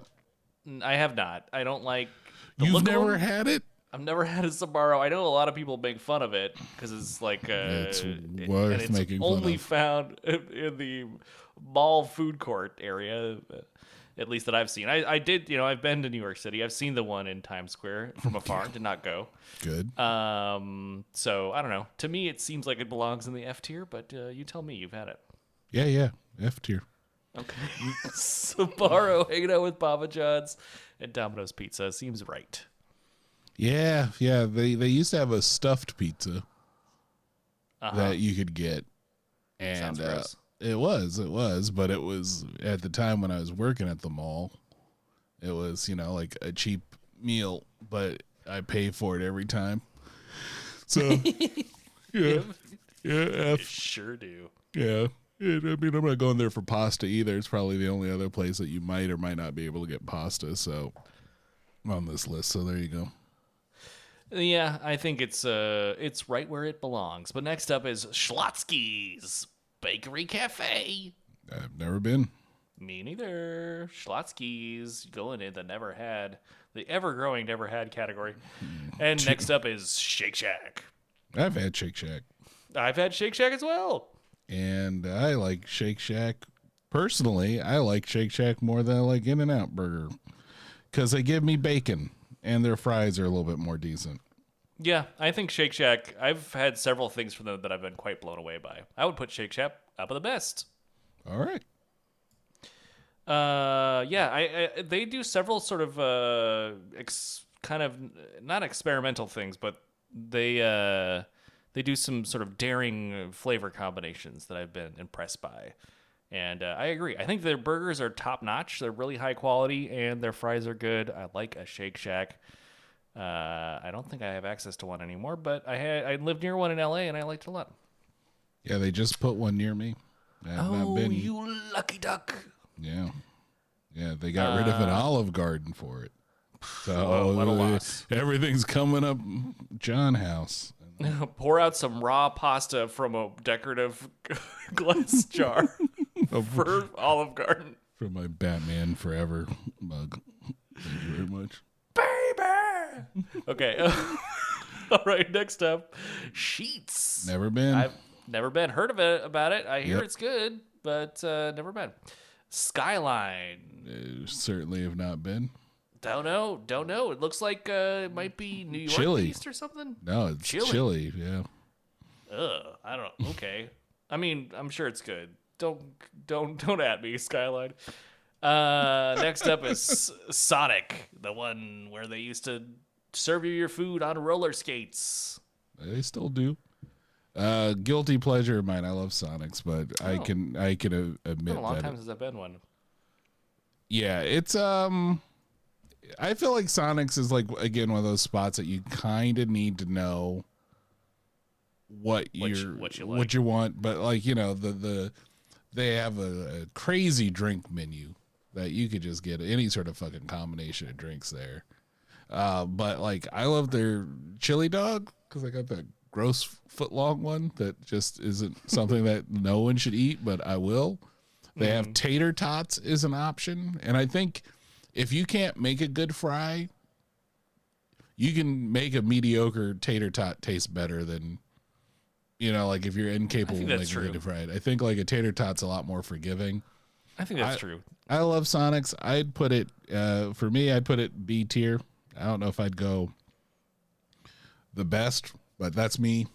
I have not. I don't like. The You've look of never them. had it. I've never had a Sbarro. I know a lot of people make fun of it because it's like uh, It's it- worth and it's making fun only of. found in, in the mall food court area, uh, at least that I've seen. I, I did, you know, I've been to New York City. I've seen the one in Times Square from afar. did not go. Good. Um, so I don't know. To me, it seems like it belongs in the F tier, but uh, you tell me. You've had it. Yeah, yeah. F tier. Okay. Sbarro hanging out with Papa John's and Domino's Pizza seems right. Yeah, yeah. They they used to have a stuffed pizza Uh-huh. that you could get, and Sounds uh. It was it was, but it was at the time when I was working at the mall. It was you know like a cheap meal, but I pay for it every time. So yeah, yeah, F, Sure do. yeah. I mean, I'm not going there for pasta either. It's probably the only other place that you might or might not be able to get pasta. So on this list. So there you go. Yeah, I think it's uh it's right where it belongs. But next up is Schlotzsky's Bakery Cafe. I've never been. Me neither. Schlotzsky's going in that never had. the ever growing never had category. Hmm. And next up is Shake Shack. I've had Shake Shack, I've had Shake Shack as well. and I like Shake Shack. Personally, I like Shake Shack more than I like In and Out Burger because they give me bacon and their fries are a little bit more decent. Yeah, I think Shake Shack. I've had several things from them that I've been quite blown away by. I would put Shake Shack up at the best. All right. Uh, yeah, I, I they do several sort of uh ex, kind of not experimental things, but they uh they do some sort of daring flavor combinations that I've been impressed by. And uh, I agree. I think their burgers are top notch. They're really high quality, and their fries are good. I like a Shake Shack. Uh, I don't think I have access to one anymore, but I had I lived near one in L.A. and I liked it a lot. Yeah, they just put one near me. Not been. Oh, you lucky duck! Yeah. Yeah, they got rid of an Olive Garden for it. So Oh, uh, everything's coming up John House. Pour out some raw pasta from a decorative glass jar for Olive Garden. From my Batman Forever mug. Thank you very much. Baby! Okay. All right, next up Sheetz. Never been. I've never been heard of it about it. I hear Yep. it's good, but uh, never been. Skyline. Uh, certainly have not been. Don't know. Don't know. It looks like uh, it might be New York Chili. based or something. No, it's Chili. chili. Yeah. Ugh, I don't know. Okay. I mean, I'm sure it's good. Don't don't don't at me, Skyline. Uh, next up is Sonic, the one where they used to serve you your food on roller skates. They still do. Uh, guilty pleasure of mine. I love Sonics, but I Oh. can I can uh, admit a long that time since I've been one. Yeah, it's um I feel like Sonics is like again one of those spots that you kind of need to know what What you- what you what you want, but like, you know, the the they have a, a crazy drink menu that you could just get any sort of fucking combination of drinks there. Uh, but like I love their chili dog cuz I got that gross foot long one that just isn't something that no one should eat, but I will. They Mm-hmm. have tater tots is an option, and I think if you can't make a good fry, you can make a mediocre tater tot taste better than you know, like if you're incapable of making a good fry. I think like a tater tot's a lot more forgiving. I think that's I- true. I love Sonics. I'd put it uh, for me. I'd put it B tier. I don't know if I'd go the best, but that's me.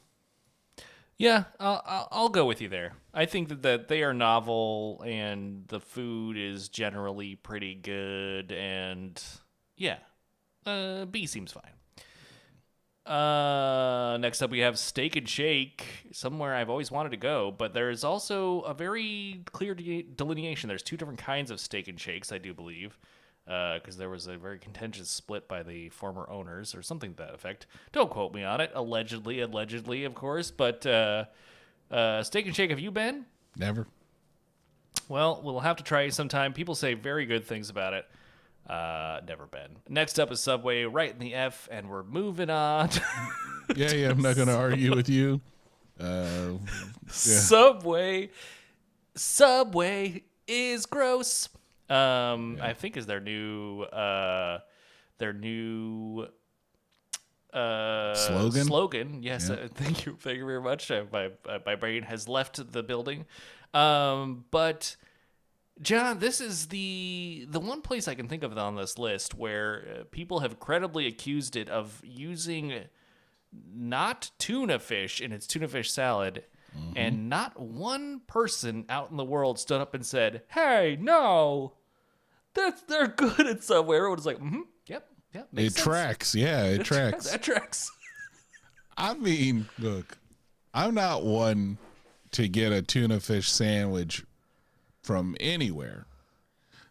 Yeah, I'll, I'll, go with you there. I think that, that they are novel and the food is generally pretty good, and yeah, uh, B seems fine. Uh, next up we have Steak and Shake, somewhere I've always wanted to go, but there's also a very clear de- delineation. There's two different kinds of Steak and Shakes, I do believe, because there was a very contentious split by the former owners or something to that effect. Don't quote me on it. Allegedly, allegedly, of course, but uh, uh, Steak and Shake, have you been? Never. Well, we'll have to try it sometime. People say very good things about it. Uh, never been. Next up is Subway, right in the F, and we're moving on. Yeah, yeah. I'm not going to argue with you. Uh, Subway, Subway is gross. Um, I think is their new, uh, their new uh Slogan? slogan yes uh, thank you thank you very much uh, my, uh, my brain has left the building um but John, this is the the one place I can think of on this list where uh, people have credibly accused it of using not tuna fish in its tuna fish salad, and not one person out in the world stood up and said, "Hey, no, that's they're good at Subway." Everyone's like, "Hmm, yep, yep, it sense. tracks. Yeah, it tracks. That tracks." I mean, look, I'm not one to get a tuna fish sandwich from anywhere.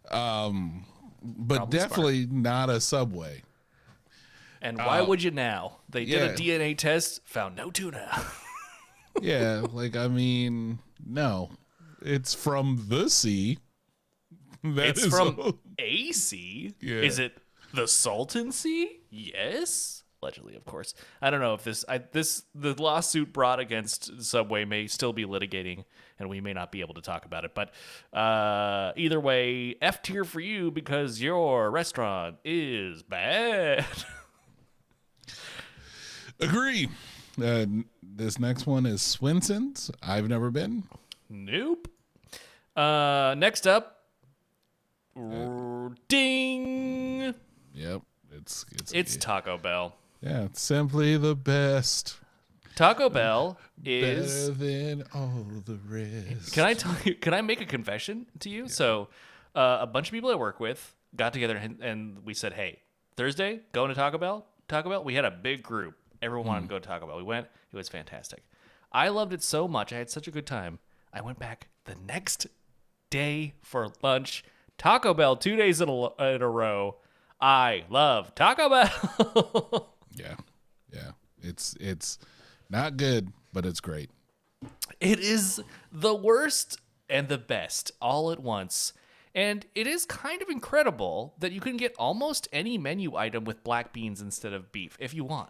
Um, but Probably smart. definitely not a Subway. And why would you now? They did a Uh. DNA test, found no tuna. Yeah, like I mean, no, it's from the sea. That it's from all- AC. Yeah. Is it the Salton Sea? Yes. Allegedly, of course. I don't know if this I, this the lawsuit brought against Subway may still be litigating, and we may not be able to talk about it. But uh, either way, F tier for you because your restaurant is bad. Agree. Uh, this next one is Swenson's. I've never been. Nope. Uh, next up, ding. Yep. It's it's It's Taco Bell. yeah. It's simply the best. Taco Bell is. Better than all the rest. Can I tell you? Can I make a confession to you? So, uh, a bunch of people I work with got together and, and we said, "Hey, Thursday, going to Taco Bell." Taco Bell. We had a big group. Everyone wanted to go to Taco Bell. We went. It was fantastic. I loved it so much. I had such a good time. I went back the next day for lunch. Taco Bell two days in a, in a row. I love Taco Bell. Yeah. Yeah. It's it's not good, but it's great. It is the worst and the best all at once. And it is kind of incredible that you can get almost any menu item with black beans instead of beef if you want.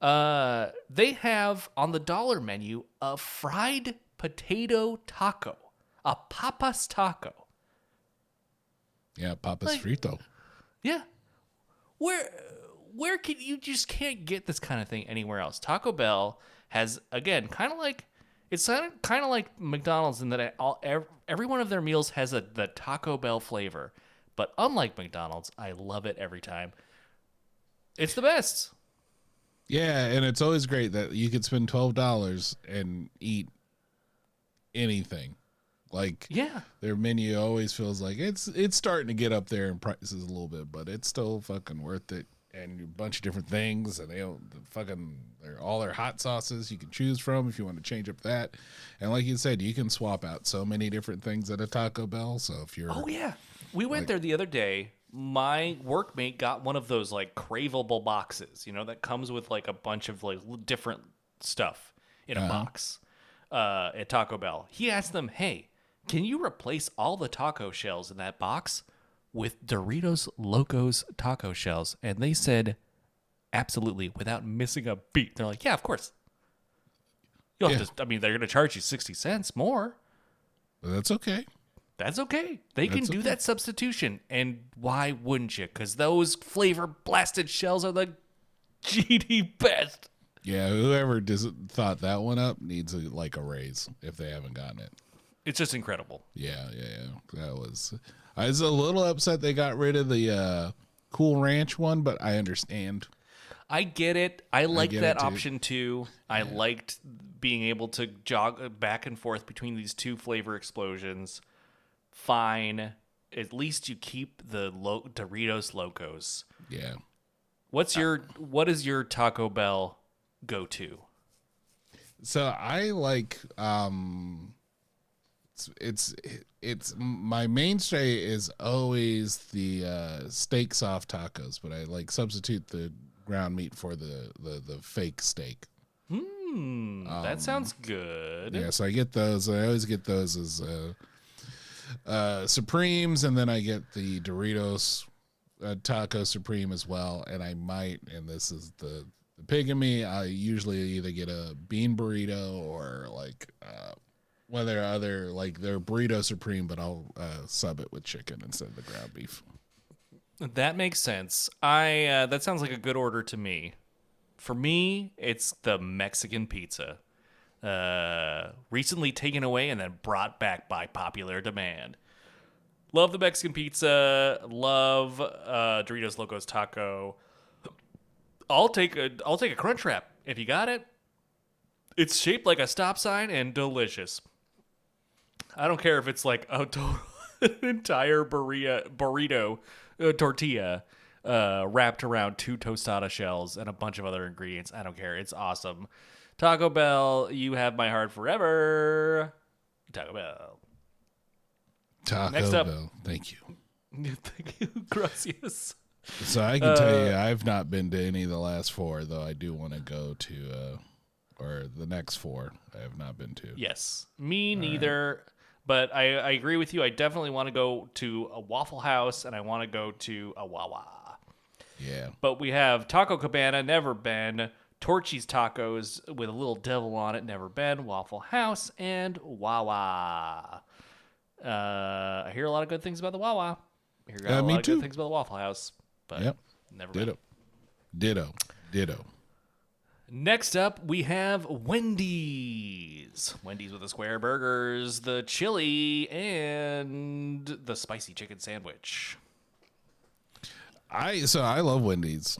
Uh, they have on the dollar menu a fried potato taco, a papas taco. Yeah, Papa's Like- Frito. Yeah. Where where can you just can't get this kind of thing anywhere else? Taco Bell has again kind of like it's kind of like McDonald's in that it all every one of their meals has a the Taco Bell flavor, but unlike McDonald's, I love it every time. It's the best. Yeah, and it's always great that you could spend twelve dollars and eat anything. Like Yeah. their menu always feels like it's it's starting to get up there in prices a little bit, but it's still fucking worth it. And a bunch of different things, and they don't the fucking they're all their hot sauces you can choose from if you want to change up that. And like you said, you can swap out so many different things at a Taco Bell. So if you're Oh yeah. We went there the other day. My workmate got one of those like craveable boxes, you know, that comes with like a bunch of like different stuff in a box uh, at Taco Bell. He asked them, "Hey, can you replace all the taco shells in that box with Doritos Locos taco shells?" And they said, "Absolutely," without missing a beat. They're like, "Yeah, of course." You'll have to. I mean, they're going to charge you sixty cents more. that's okay. That's okay. They can do okay. that substitution. And why wouldn't you? Because those flavor blasted shells are the GD best. Yeah, whoever does, thought that one up needs a, like a raise if they haven't gotten it. It's just incredible. Yeah, yeah, yeah. That was. I was a little upset they got rid of the uh, Cool Ranch one, but I understand. I get it. I like that too. option too. I liked being able to jog back and forth between these two flavor explosions. Fine. At least you keep the lo- Doritos Locos. Yeah. What's your what is your Taco Bell go to? So I like um it's it's it's my mainstay is always the uh steak soft tacos, but I like substitute the ground meat for the the, the fake steak. Hmm, that sounds good. Yeah, so I get those. I always get those as uh, uh, Supremes, and then I get the Doritos uh, Taco Supreme as well. And I might, and this is the, the pig in me, I usually either get a bean burrito or like uh, of their other, like their burrito Supreme, but I'll uh, sub it with chicken instead of the ground beef. That makes sense. I uh, that sounds like a good order to me. For me, it's the Mexican pizza. Uh, recently taken away and then brought back by popular demand. Love the Mexican pizza. Love uh, Doritos Locos Taco. I'll take a I'll take a crunch wrap if you got it. It's shaped like a stop sign and delicious. I don't care if it's like a total entire burrito, burrito uh, tortilla uh, wrapped around two tostada shells and a bunch of other ingredients. I don't care. It's awesome. Taco Bell, you have my heart forever. Taco Bell. Taco Next up. Bell. Thank you. Thank you. Gracias. So I can tell Uh, you, I've not been to any of the last four, though I do want to go to, uh, or the next four I have not been to. Yes, me neither. But I, I agree with you. I definitely want to go to a Waffle House and I want to go to a Wawa. Yeah. But we have Taco Cabana, never been. Torchy's Tacos with a little devil on it, never been. Waffle House and Wawa. Uh, I hear a lot of good things about the Wawa. I hear Uh, a me lot of too. good things about the Waffle House, but Yep. never been. Ditto. Ditto. Ditto. Next up, we have Wendy's. Wendy's with the square burgers, the chili, and the spicy chicken sandwich. I so I love Wendy's.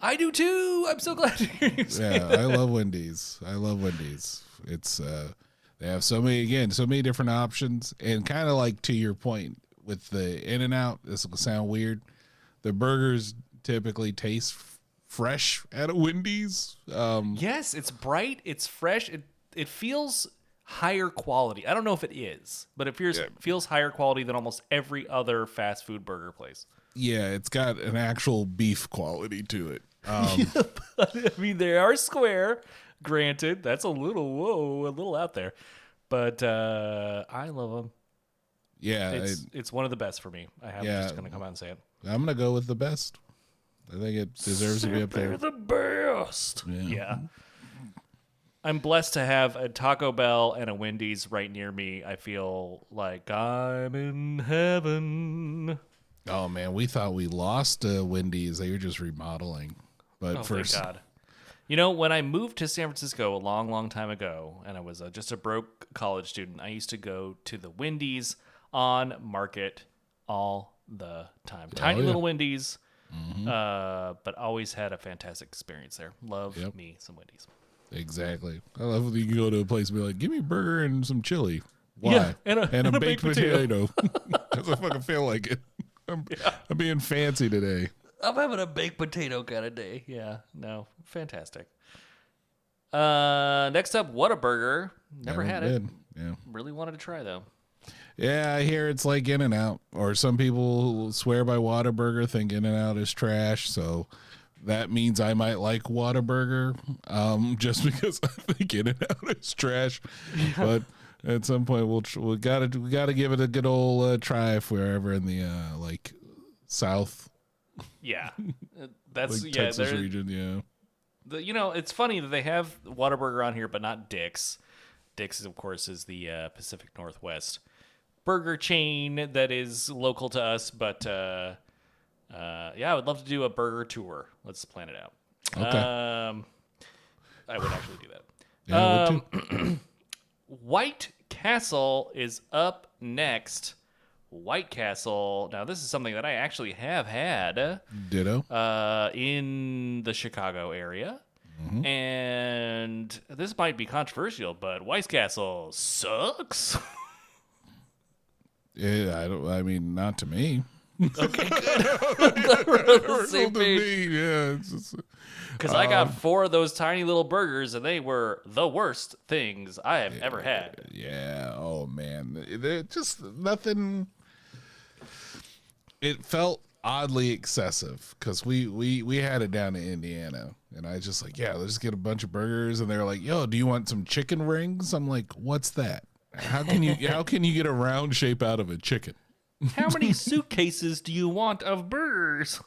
I do too. I'm so glad to hear you say Yeah, I love Wendy's. I love Wendy's. It's uh they have so many again, so many different options and kind of like to your point with the In-N-Out, this will sound weird. The burgers typically taste fresh at a Wendy's. Um Yes, it's bright, it's fresh, it it feels higher quality. I don't know if it is, but it feels feels higher quality than almost every other fast food burger place. yeah, it's got an actual beef quality to it. Um I mean, they are square, granted. That's a little whoa, a little out there, but uh, I love them. yeah, It's it's one of the best for me. I have Yeah. just gonna come out and say it. I'm going to go with the best. I think it deserves to be up there. They're the best. Yeah. Yeah. I'm blessed to have a Taco Bell and a Wendy's right near me. I feel like I'm in heaven. Oh man, we thought we lost uh, Wendy's. They were just remodeling. But Oh, first, thank God. You know, when I moved to San Francisco a long, long time ago, and I was uh, just a broke college student, I used to go to the Wendy's on Market all the time. Tiny Oh, yeah. little Wendy's, uh, but always had a fantastic experience there. Love Yep. me some Wendy's. Exactly. I love when you can go to a place and be like, "Give me a burger and some chili." Why? Yeah, and a- and a baked, baked potato. Because I fucking feel like it. I'm, I'm being fancy today. I'm having a baked potato kind of day. Yeah, no, fantastic. Uh, next up, Whataburger. Never, had it. Yeah. Really wanted to try though. Yeah, I hear it's like In-N-Out, or some people swear by Whataburger, think In-N-Out is trash. So that means I might like Whataburger, um, just because I think In and Out is trash. But at some point, we'll tr- we gotta we gotta give it a good old uh, try if we're ever in the uh, like South, Yeah, Uh, that's like yeah. Texas region. Yeah. the, you know, it's funny that they have Whataburger on here, but not Dick's. Dick's, of course, is the uh, Pacific Northwest burger chain that is local to us. But uh, uh, yeah, I would love to do a burger tour. Let's plan it out. Okay. Um, I would actually do that. Yeah, Um. White Castle is up next. White Castle. Now, this is something that I actually have had Ditto. uh, in the Chicago area. And this might be controversial, but White Castle sucks. Yeah, I don't. I mean, not to me. On the same To page. me, yeah. Because I got um, four of those tiny little burgers, and they were the worst things I have ever had. Yeah. Oh man, They're just nothing. It felt oddly excessive because we we we had it down in Indiana, and I was just like, yeah, let's get a bunch of burgers, and they're like, yo, do you want some chicken rings? I'm like, what's that? How can you how can you get a round shape out of a chicken? How many suitcases do you want of burgers?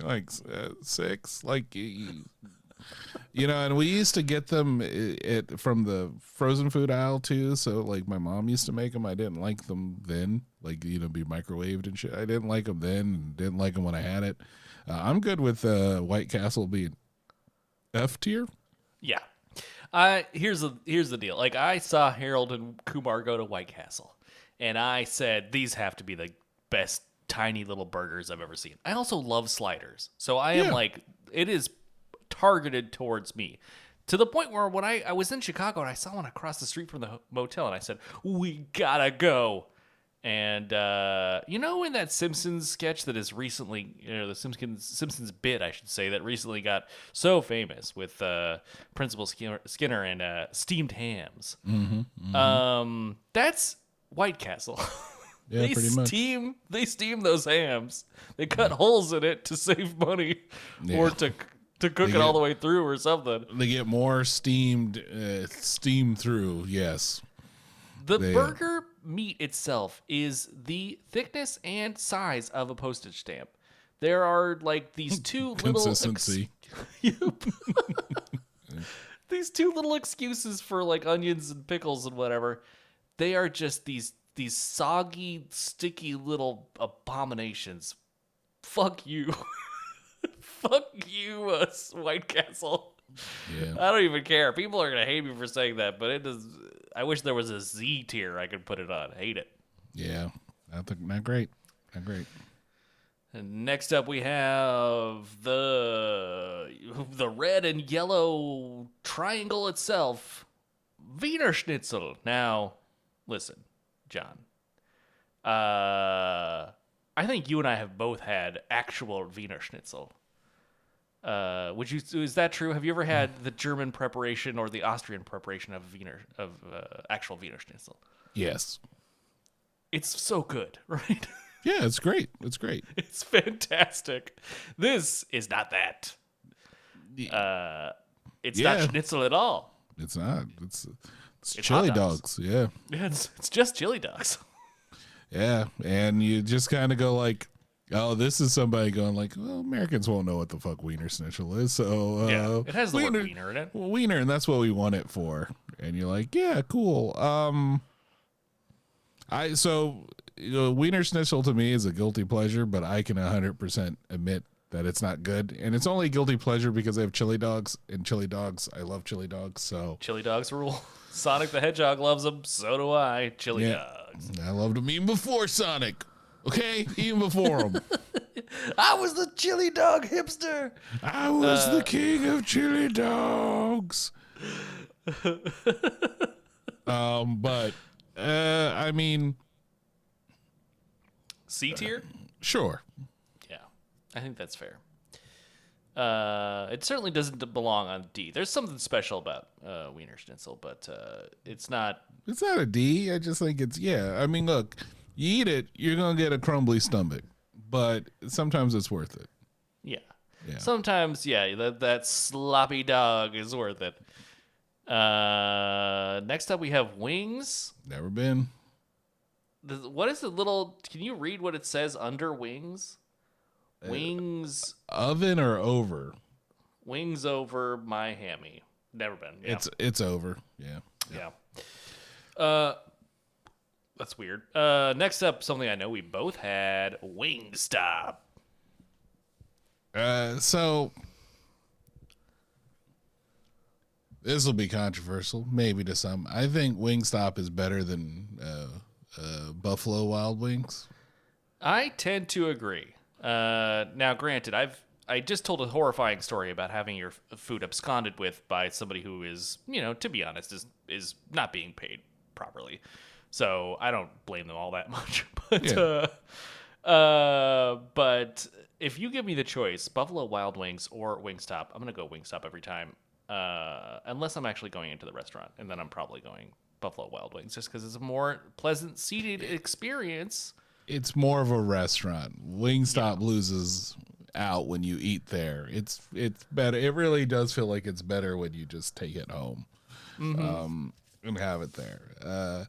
Like uh, six, like you know. And we used to get them i- it from the frozen food aisle too. So like my mom used to make them. I didn't like them then, like you know, be microwaved and shit. I didn't like them then, didn't like them when I had it. Uh, I'm good with uh, White Castle being F tier. Yeah. I here's the here's the deal. Like I saw Harold and Kumar go to White Castle, and I said these have to be the best tiny little burgers I've ever seen. I also love sliders, so I am Yeah. like it is targeted towards me. To the point where when I, I was in Chicago and I saw one across the street from the motel and I said, We gotta go. And uh, you know, in that Simpsons sketch that is recently, you know, the Simpsons Simpsons bit, I should say, that recently got so famous with uh, Principal Skinner, Skinner and uh, steamed hams. Um, that's White Castle. Yeah, they pretty much. steam they steam those hams. They cut holes in it to save money, or to to cook it all the way through, or something. They get more steamed, uh, steam through. Yes. The They- burger meat itself is the thickness and size of a postage stamp. there are like these two little Consistency. these two little excuses for like onions and pickles and whatever. They are just these these soggy, sticky little abominations. Fuck you. Fuck you, uh, White Castle. Yeah. I don't even care. People are gonna hate me for saying that, but it is. I wish there was a Z tier I could put it on. Hate it. Yeah. Not, the, not great. Not great. And next up, we have the the red and yellow triangle itself, Wienerschnitzel. Now, listen, John. Uh, I think you and I have both had actual Wiener Schnitzel. Uh, would you? Is that true? Have you ever had the German preparation or the Austrian preparation of Wiener of uh, actual Wiener Schnitzel? Yes. It's so good, right? Yeah, it's great. It's great. It's fantastic. This is not that. Uh, it's Yeah. not schnitzel at all. It's not. It's it's, It's chili dogs. dogs. Yeah. Yeah, It's, it's just chili dogs. Yeah. And you just kind of go like, oh, this is somebody going like, well, Americans won't know what the fuck Wiener Schnitzel is. So, uh, Yeah, it has the word wiener in it. Wiener, and that's what we want it for. And you're like, yeah, cool. Um, I so you know, Wienerschnitzel to me is a guilty pleasure, but I can 100% admit that it's not good, and it's only guilty pleasure because I have chili dogs, and chili dogs, I love chili dogs, so Chili dogs rule. Sonic the Hedgehog loves them. So do I. Chili Yeah. dogs. I loved them even before Sonic. Okay, even before him, I was the chili dog hipster. I was Uh, the king of chili dogs. um, but uh, I mean, C tier. sure. Yeah, I think that's fair. Uh, it certainly doesn't belong on D. There's something special about uh, Wienerschnitzel, but uh, it's not. It's not a D. I just think it's yeah. I mean, look, you eat it, you're gonna get a crumbly stomach, but sometimes it's worth it. Yeah. Yeah. Sometimes, yeah, that that sloppy dog is worth it. Uh, next up we have wings. Never been. The- What is the little? Can you read what it says under wings? Wings, Oven or over? wings over my hammy. Never been. Yeah. It's it's over. Yeah. Yeah. Uh, that's weird. Uh, next up, something I know we both had: Wingstop. Uh, so this will be controversial, maybe to some. I think Wingstop is better than uh, uh, Buffalo Wild Wings. I tend to agree. Uh, now, granted, I've I just told a horrifying story about having your f- food absconded with by somebody who is, you know, to be honest, is is not being paid properly. So I don't blame them all that much. But Yeah. uh, uh, but if you give me the choice, Buffalo Wild Wings or Wingstop, I'm gonna go Wingstop every time. Uh, unless I'm actually going into the restaurant, and then I'm probably going Buffalo Wild Wings just because it's a more pleasant seated experience. It's more of a restaurant. Wingstop loses out when you eat there. It's it's better. It really does feel like it's better when you just take it home um, and have it there. Uh,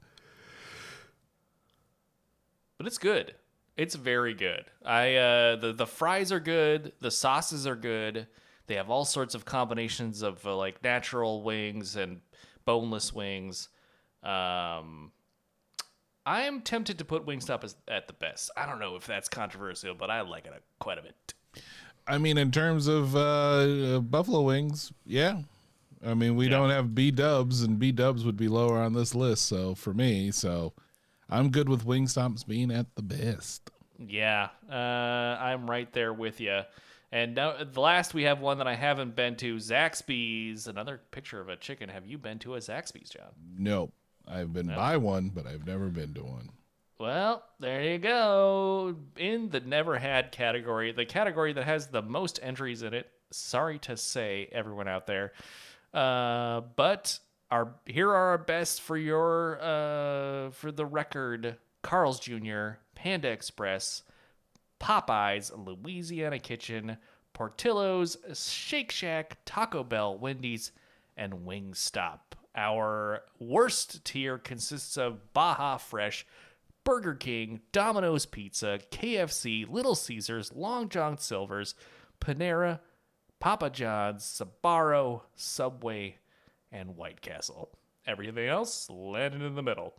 but it's good. It's very good. I uh, the the fries are good. The sauces are good. They have all sorts of combinations of uh, like natural wings and boneless wings. Um, I am tempted to put Wingstop as, at the best. I don't know if that's controversial, but I like it uh, quite a bit. I mean, in terms of uh, Buffalo Wings, yeah. I mean, we don't have B Dubs, and B Dubs would be lower on this list. So for me, so I'm good with Wingstops being at the best. Yeah, uh, I'm right there with you. And now, the last we have one that I haven't been to, Zaxby's. Another picture of a chicken. Have you been to a Zaxby's, John? Nope, I've been by one, but I've never been to one. Well, there you go. In the never had category, the category that has the most entries in it. Sorry to say, everyone out there. Uh, but our here are our best for your uh for the record: Carl's Jr., Panda Express, Popeyes, Louisiana Kitchen, Portillo's, Shake Shack, Taco Bell, Wendy's, and Wingstop. Our worst tier consists of Baja Fresh, Burger King, Domino's Pizza, KFC, Little Caesars, Long John Silver's, Panera, Papa John's, Sbarro, Subway, and White Castle. Everything else landed in the middle.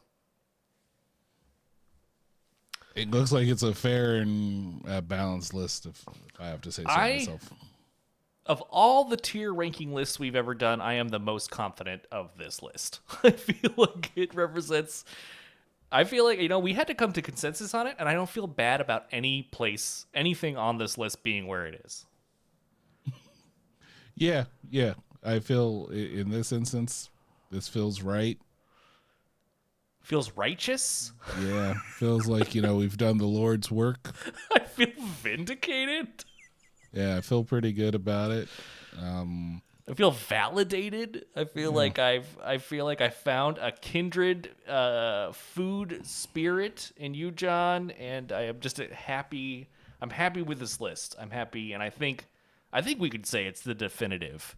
It looks like it's a fair and uh, balanced list, if, if I have to say so I- myself. Of all the tier ranking lists we've ever done, I am the most confident of this list. I feel like it represents. I feel like, you know, we had to come to consensus on it, and I don't feel bad about any place, anything on this list being where it is. Yeah, yeah. I feel in this instance, this feels right. Feels righteous. Yeah, feels like you know we've done the Lord's work. I feel vindicated. Yeah, I feel pretty good about it. Um, I feel validated. I feel like I've I feel like I found a kindred uh, food spirit in you, John, and I am just happy. I'm happy with this list. I'm happy, and I think I think we could say it's the definitive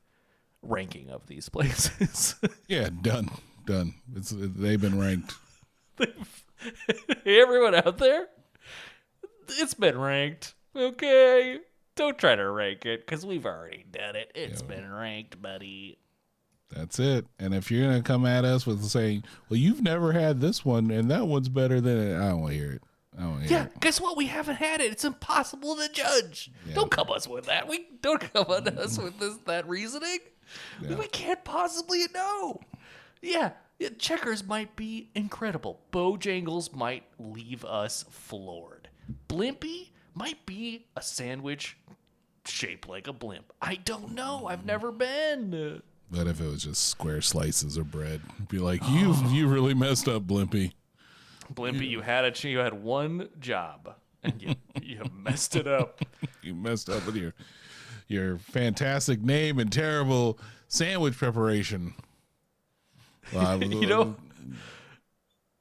ranking of these places. Yeah, done, done. It's they've been ranked. everyone out there, it's been ranked. Okay, don't try to rank it because we've already done it. It's been ranked, buddy. That's it. And if you're gonna come at us with saying, "Well, you've never had this one, and that one's better than it," I don't want to hear it. I don't hear Yeah, it. guess what? We haven't had it. It's impossible to judge. Don't come us with that. We don't come at mm-hmm. us with this that reasoning. We can't possibly know. Yeah, yeah, checkers might be incredible. Bojangles might leave us floored. Blimpie might be a sandwich shaped like a blimp. I don't know. I've never been. But if it was just square slices of bread, be like you you really messed up, Blimpie. Blimpie, you had a ch- you had one job and you you messed it up. You messed up with your your fantastic name and terrible sandwich preparation. You uh, know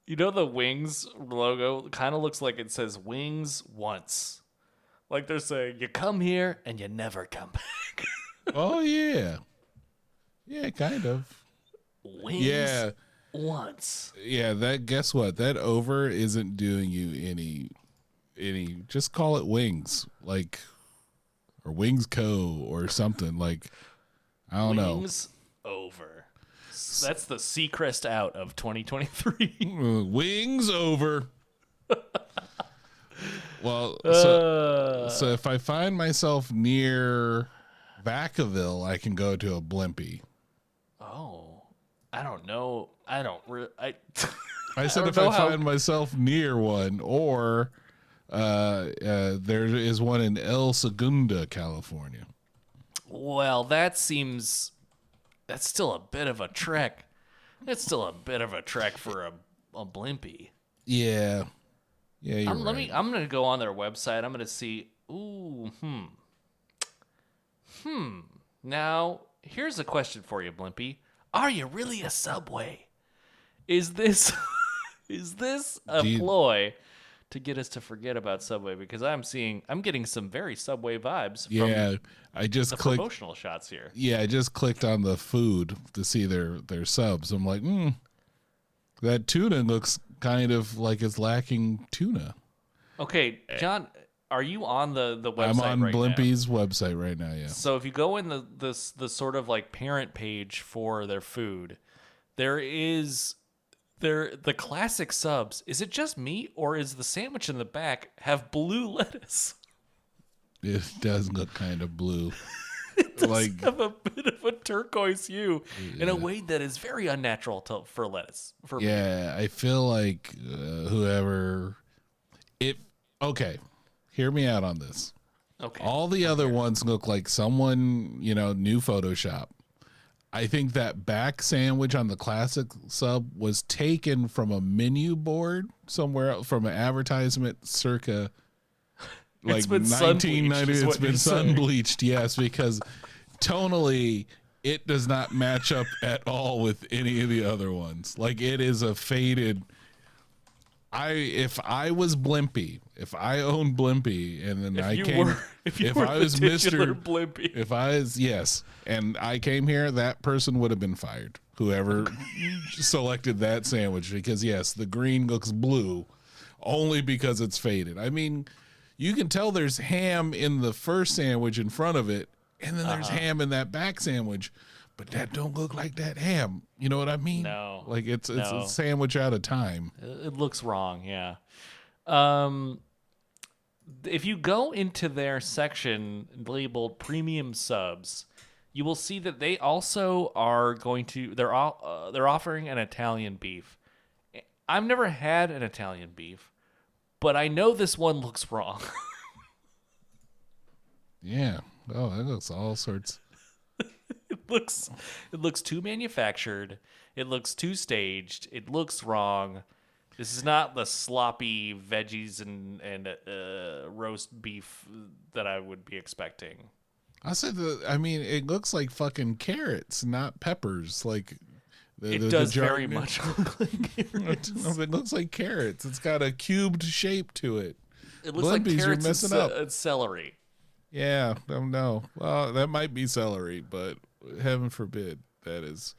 you know the wings logo kind of looks like it says wings once like they're saying you come here and you never come back Oh yeah, yeah, kind of. wings Yeah, once yeah. That guess what? That over isn't doing you any any. Just call it wings, like or Wings Co. or something like. I don't know. wings over that's the Seacrest out of 2023 Uh, Wings over. well, so, uh, so if I find myself near Vacaville, I can go to a Blimpie. oh i don't know i don't re- i I said don't if I how- find myself near one, or uh, uh, there is one in El Segundo, California. well that seems that's still a bit of a trek it's still a bit of a trek for a, a Blimpie Yeah, yeah. You're Um, let right. me. I'm gonna go on their website. I'm gonna see. Ooh, hmm, hmm. Now, here's a question for you, Blimpie. Are you really a Subway? Is this is this a you- ploy to get us to forget about Subway? Because I'm seeing, I'm getting some very Subway vibes from yeah, I just the clicked. promotional shots here. Yeah, I just clicked on the food to see their their subs. I'm like, hmm, that tuna looks kind of like it's lacking tuna. Okay, John, are you on the the website. I'm on right now? Blimpie's website right now. Yeah. So if you go in the this the sort of like parent page for their food, there is there the classic subs. Is it just me or is the sandwich in the back have blue lettuce? It does look kind of blue. It like Have a bit of a turquoise hue in a way that is very unnatural to, for lettuce. For me. yeah, I feel like uh, whoever it okay, hear me out on this. Okay. All the other ones look like someone, you know, new Photoshop. I think that back sandwich on the classic sub was taken from a menu board somewhere else, from an advertisement circa like It's been sun 1990. bleached, is It's been sun bleached, yes, because tonally it does not match up at all with any of the other ones. Like it is a faded. I if I was Blimpie, if I owned Blimpie, and then if I came, were if if I was Mister, Blimpie. if I was yes, and I came here, that person would have been fired. Whoever selected that sandwich, because yes, the green looks blue, only because it's faded. I mean, you can tell there's ham in the first sandwich in front of it, and then there's Uh-huh. ham in that back sandwich, but that don't look like that ham. You know what I mean? No. Like it's it's No. a sandwich out of time. It looks wrong, yeah. Um, if you go into their section labeled premium subs, you will see that they also are going to they're all uh, they're offering an Italian beef. I've never had an Italian beef, but I know this one looks wrong. Yeah. Oh, that looks all sorts. it looks it looks too manufactured. It looks too staged. It looks wrong. This is not the sloppy veggies and and uh, roast beef that I would be expecting. I said that. I mean, it looks like fucking carrots, not peppers. Like the, It the- the does very much look like carrots. It looks like carrots. It's got a cubed shape to it. It looks like carrots and, messing ce- up. and celery. Yeah, I don't know. Well, that might be celery, but heaven forbid that is.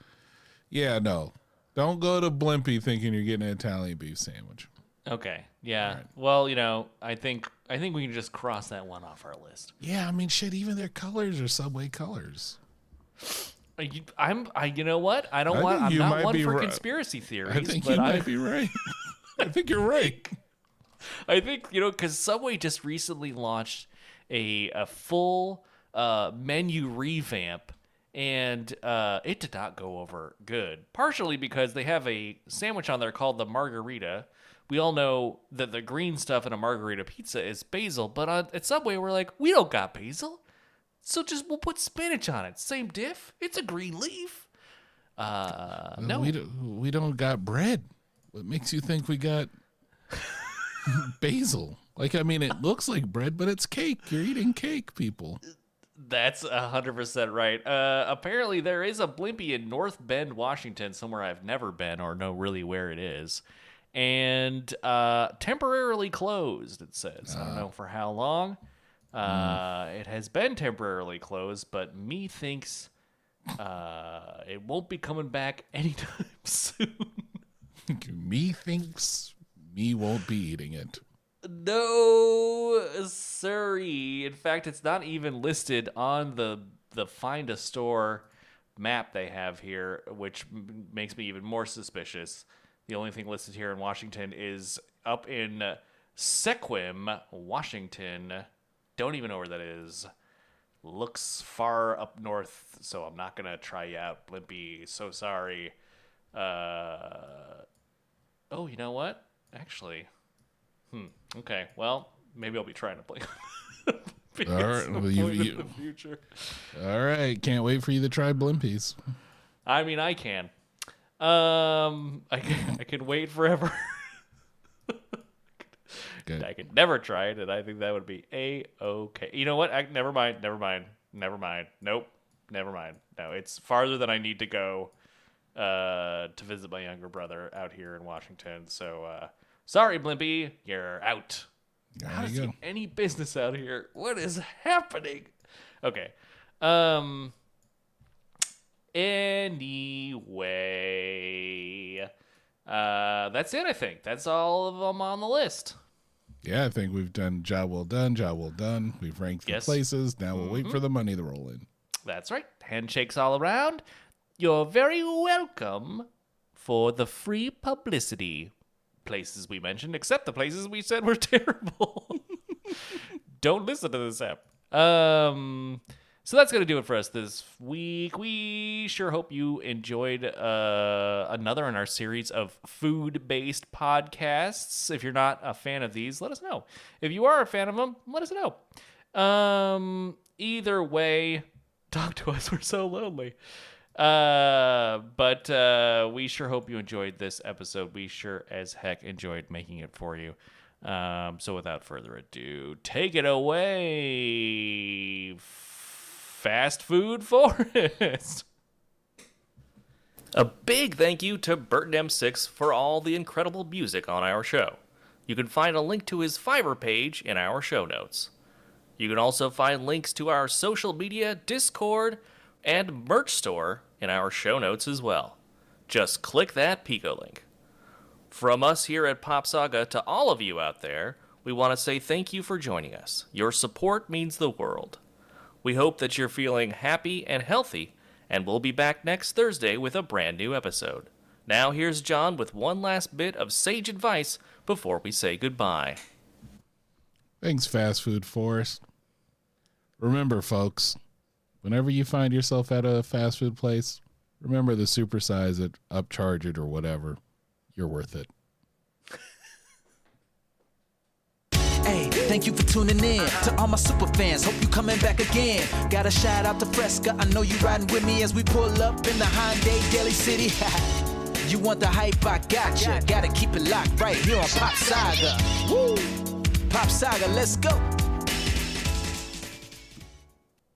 Yeah, no. Don't go to Blimpie thinking you're getting an Italian beef sandwich. Okay, yeah. Well, you know, I think I think we can just cross that one off our list. Yeah, I mean, shit. Even their colors are Subway colors. Uh, you- I'm, I, you know what? I don't I want. I'm not might one for right. conspiracy theories, I think but you I, might be right. I think you're right. I think you know because Subway just recently launched a a full uh, menu revamp, and uh, it did not go over good. Partially because they have a sandwich on there called the margarita. We all know that the green stuff in a margarita pizza is basil, but on, at Subway we're like, we don't got basil, so just we'll put spinach on it. Same diff. It's a green leaf. Uh, no, we don't. We don't got bread. What makes you think we got basil? Like, I mean, it looks like bread, but it's cake. You're eating cake, people. That's a hundred percent right. Uh, apparently, there is a Blimpie in North Bend, Washington, somewhere I've never been or know really where it is, and uh, temporarily closed. It says I don't know for how long. Uh, It has been temporarily closed, but me thinks uh, it won't be coming back anytime soon. me thinks me won't be eating it. No, sorry. In fact, it's not even listed on the the find a store map they have here, which m- makes me even more suspicious. The only thing listed here in Washington is up in Sequim, Washington. Don't even know where that is. Looks far up north, so I'm not gonna try out, Blimpie. So sorry. Uh, oh, you know what? Actually, Hmm. Okay. Well, maybe I'll be trying to play. All right, well, you- you- in the future. All right, can't wait for you to try Blimpies. I mean, I can. Um, I can, I can wait forever. Good. I could never try it, and I think that would be a okay. You know what? I, never mind. Never mind. Never mind. Nope. Never mind. No, it's farther than I need to go uh, to visit my younger brother out here in Washington. So uh, sorry, Blimpie, you're out. How There does you he go. have any business out here? What is happening? Okay. Um. Anyway, uh, that's it. I think that's all of them on the list. Yeah, I think we've done job well done, job well done. We've ranked the Yes. places. Now we'll wait for the money to roll in. That's right. Handshakes all around. You're very welcome for the free publicity. Places we mentioned, except the places we said were terrible. Don't listen to this app. Um, so that's going to do it for us this week. We sure hope you enjoyed uh, another in our series of food based podcasts. If you're not a fan of these, let us know. If you are a fan of them, let us know. Um, either way, talk to us. We're so lonely. Uh, but uh, we sure hope you enjoyed this episode. We sure as heck enjoyed making it for you. Um, so without further ado, take it away, fast food forest. A big thank you to Burton M6 for all the incredible music on our show. You can find a link to his Fiverr page in our show notes. You can also find links to our social media, Discord, and merch store in our show notes as well. Just click that Pico link. From us here at Pop Saga to all of you out there, we want to say thank you for joining us. Your support means the world. We hope that you're feeling happy and healthy, and we'll be back next Thursday with a brand new episode. Now, here's John with one last bit of sage advice before we say goodbye. Thanks, Fast Food Forest. Remember, folks, whenever you find yourself at a fast food place, remember to supersize it, upcharge it, or whatever. You're worth it. Hey, thank you for tuning in. To all my super fans, hope you coming back again. Got a shout out to Fresca. I know you riding with me as we pull up in the Hyundai Daly City. you want the hype? I gotcha. Gotta keep it locked right here on Pop Saga. Woo! Pop Saga, let's go.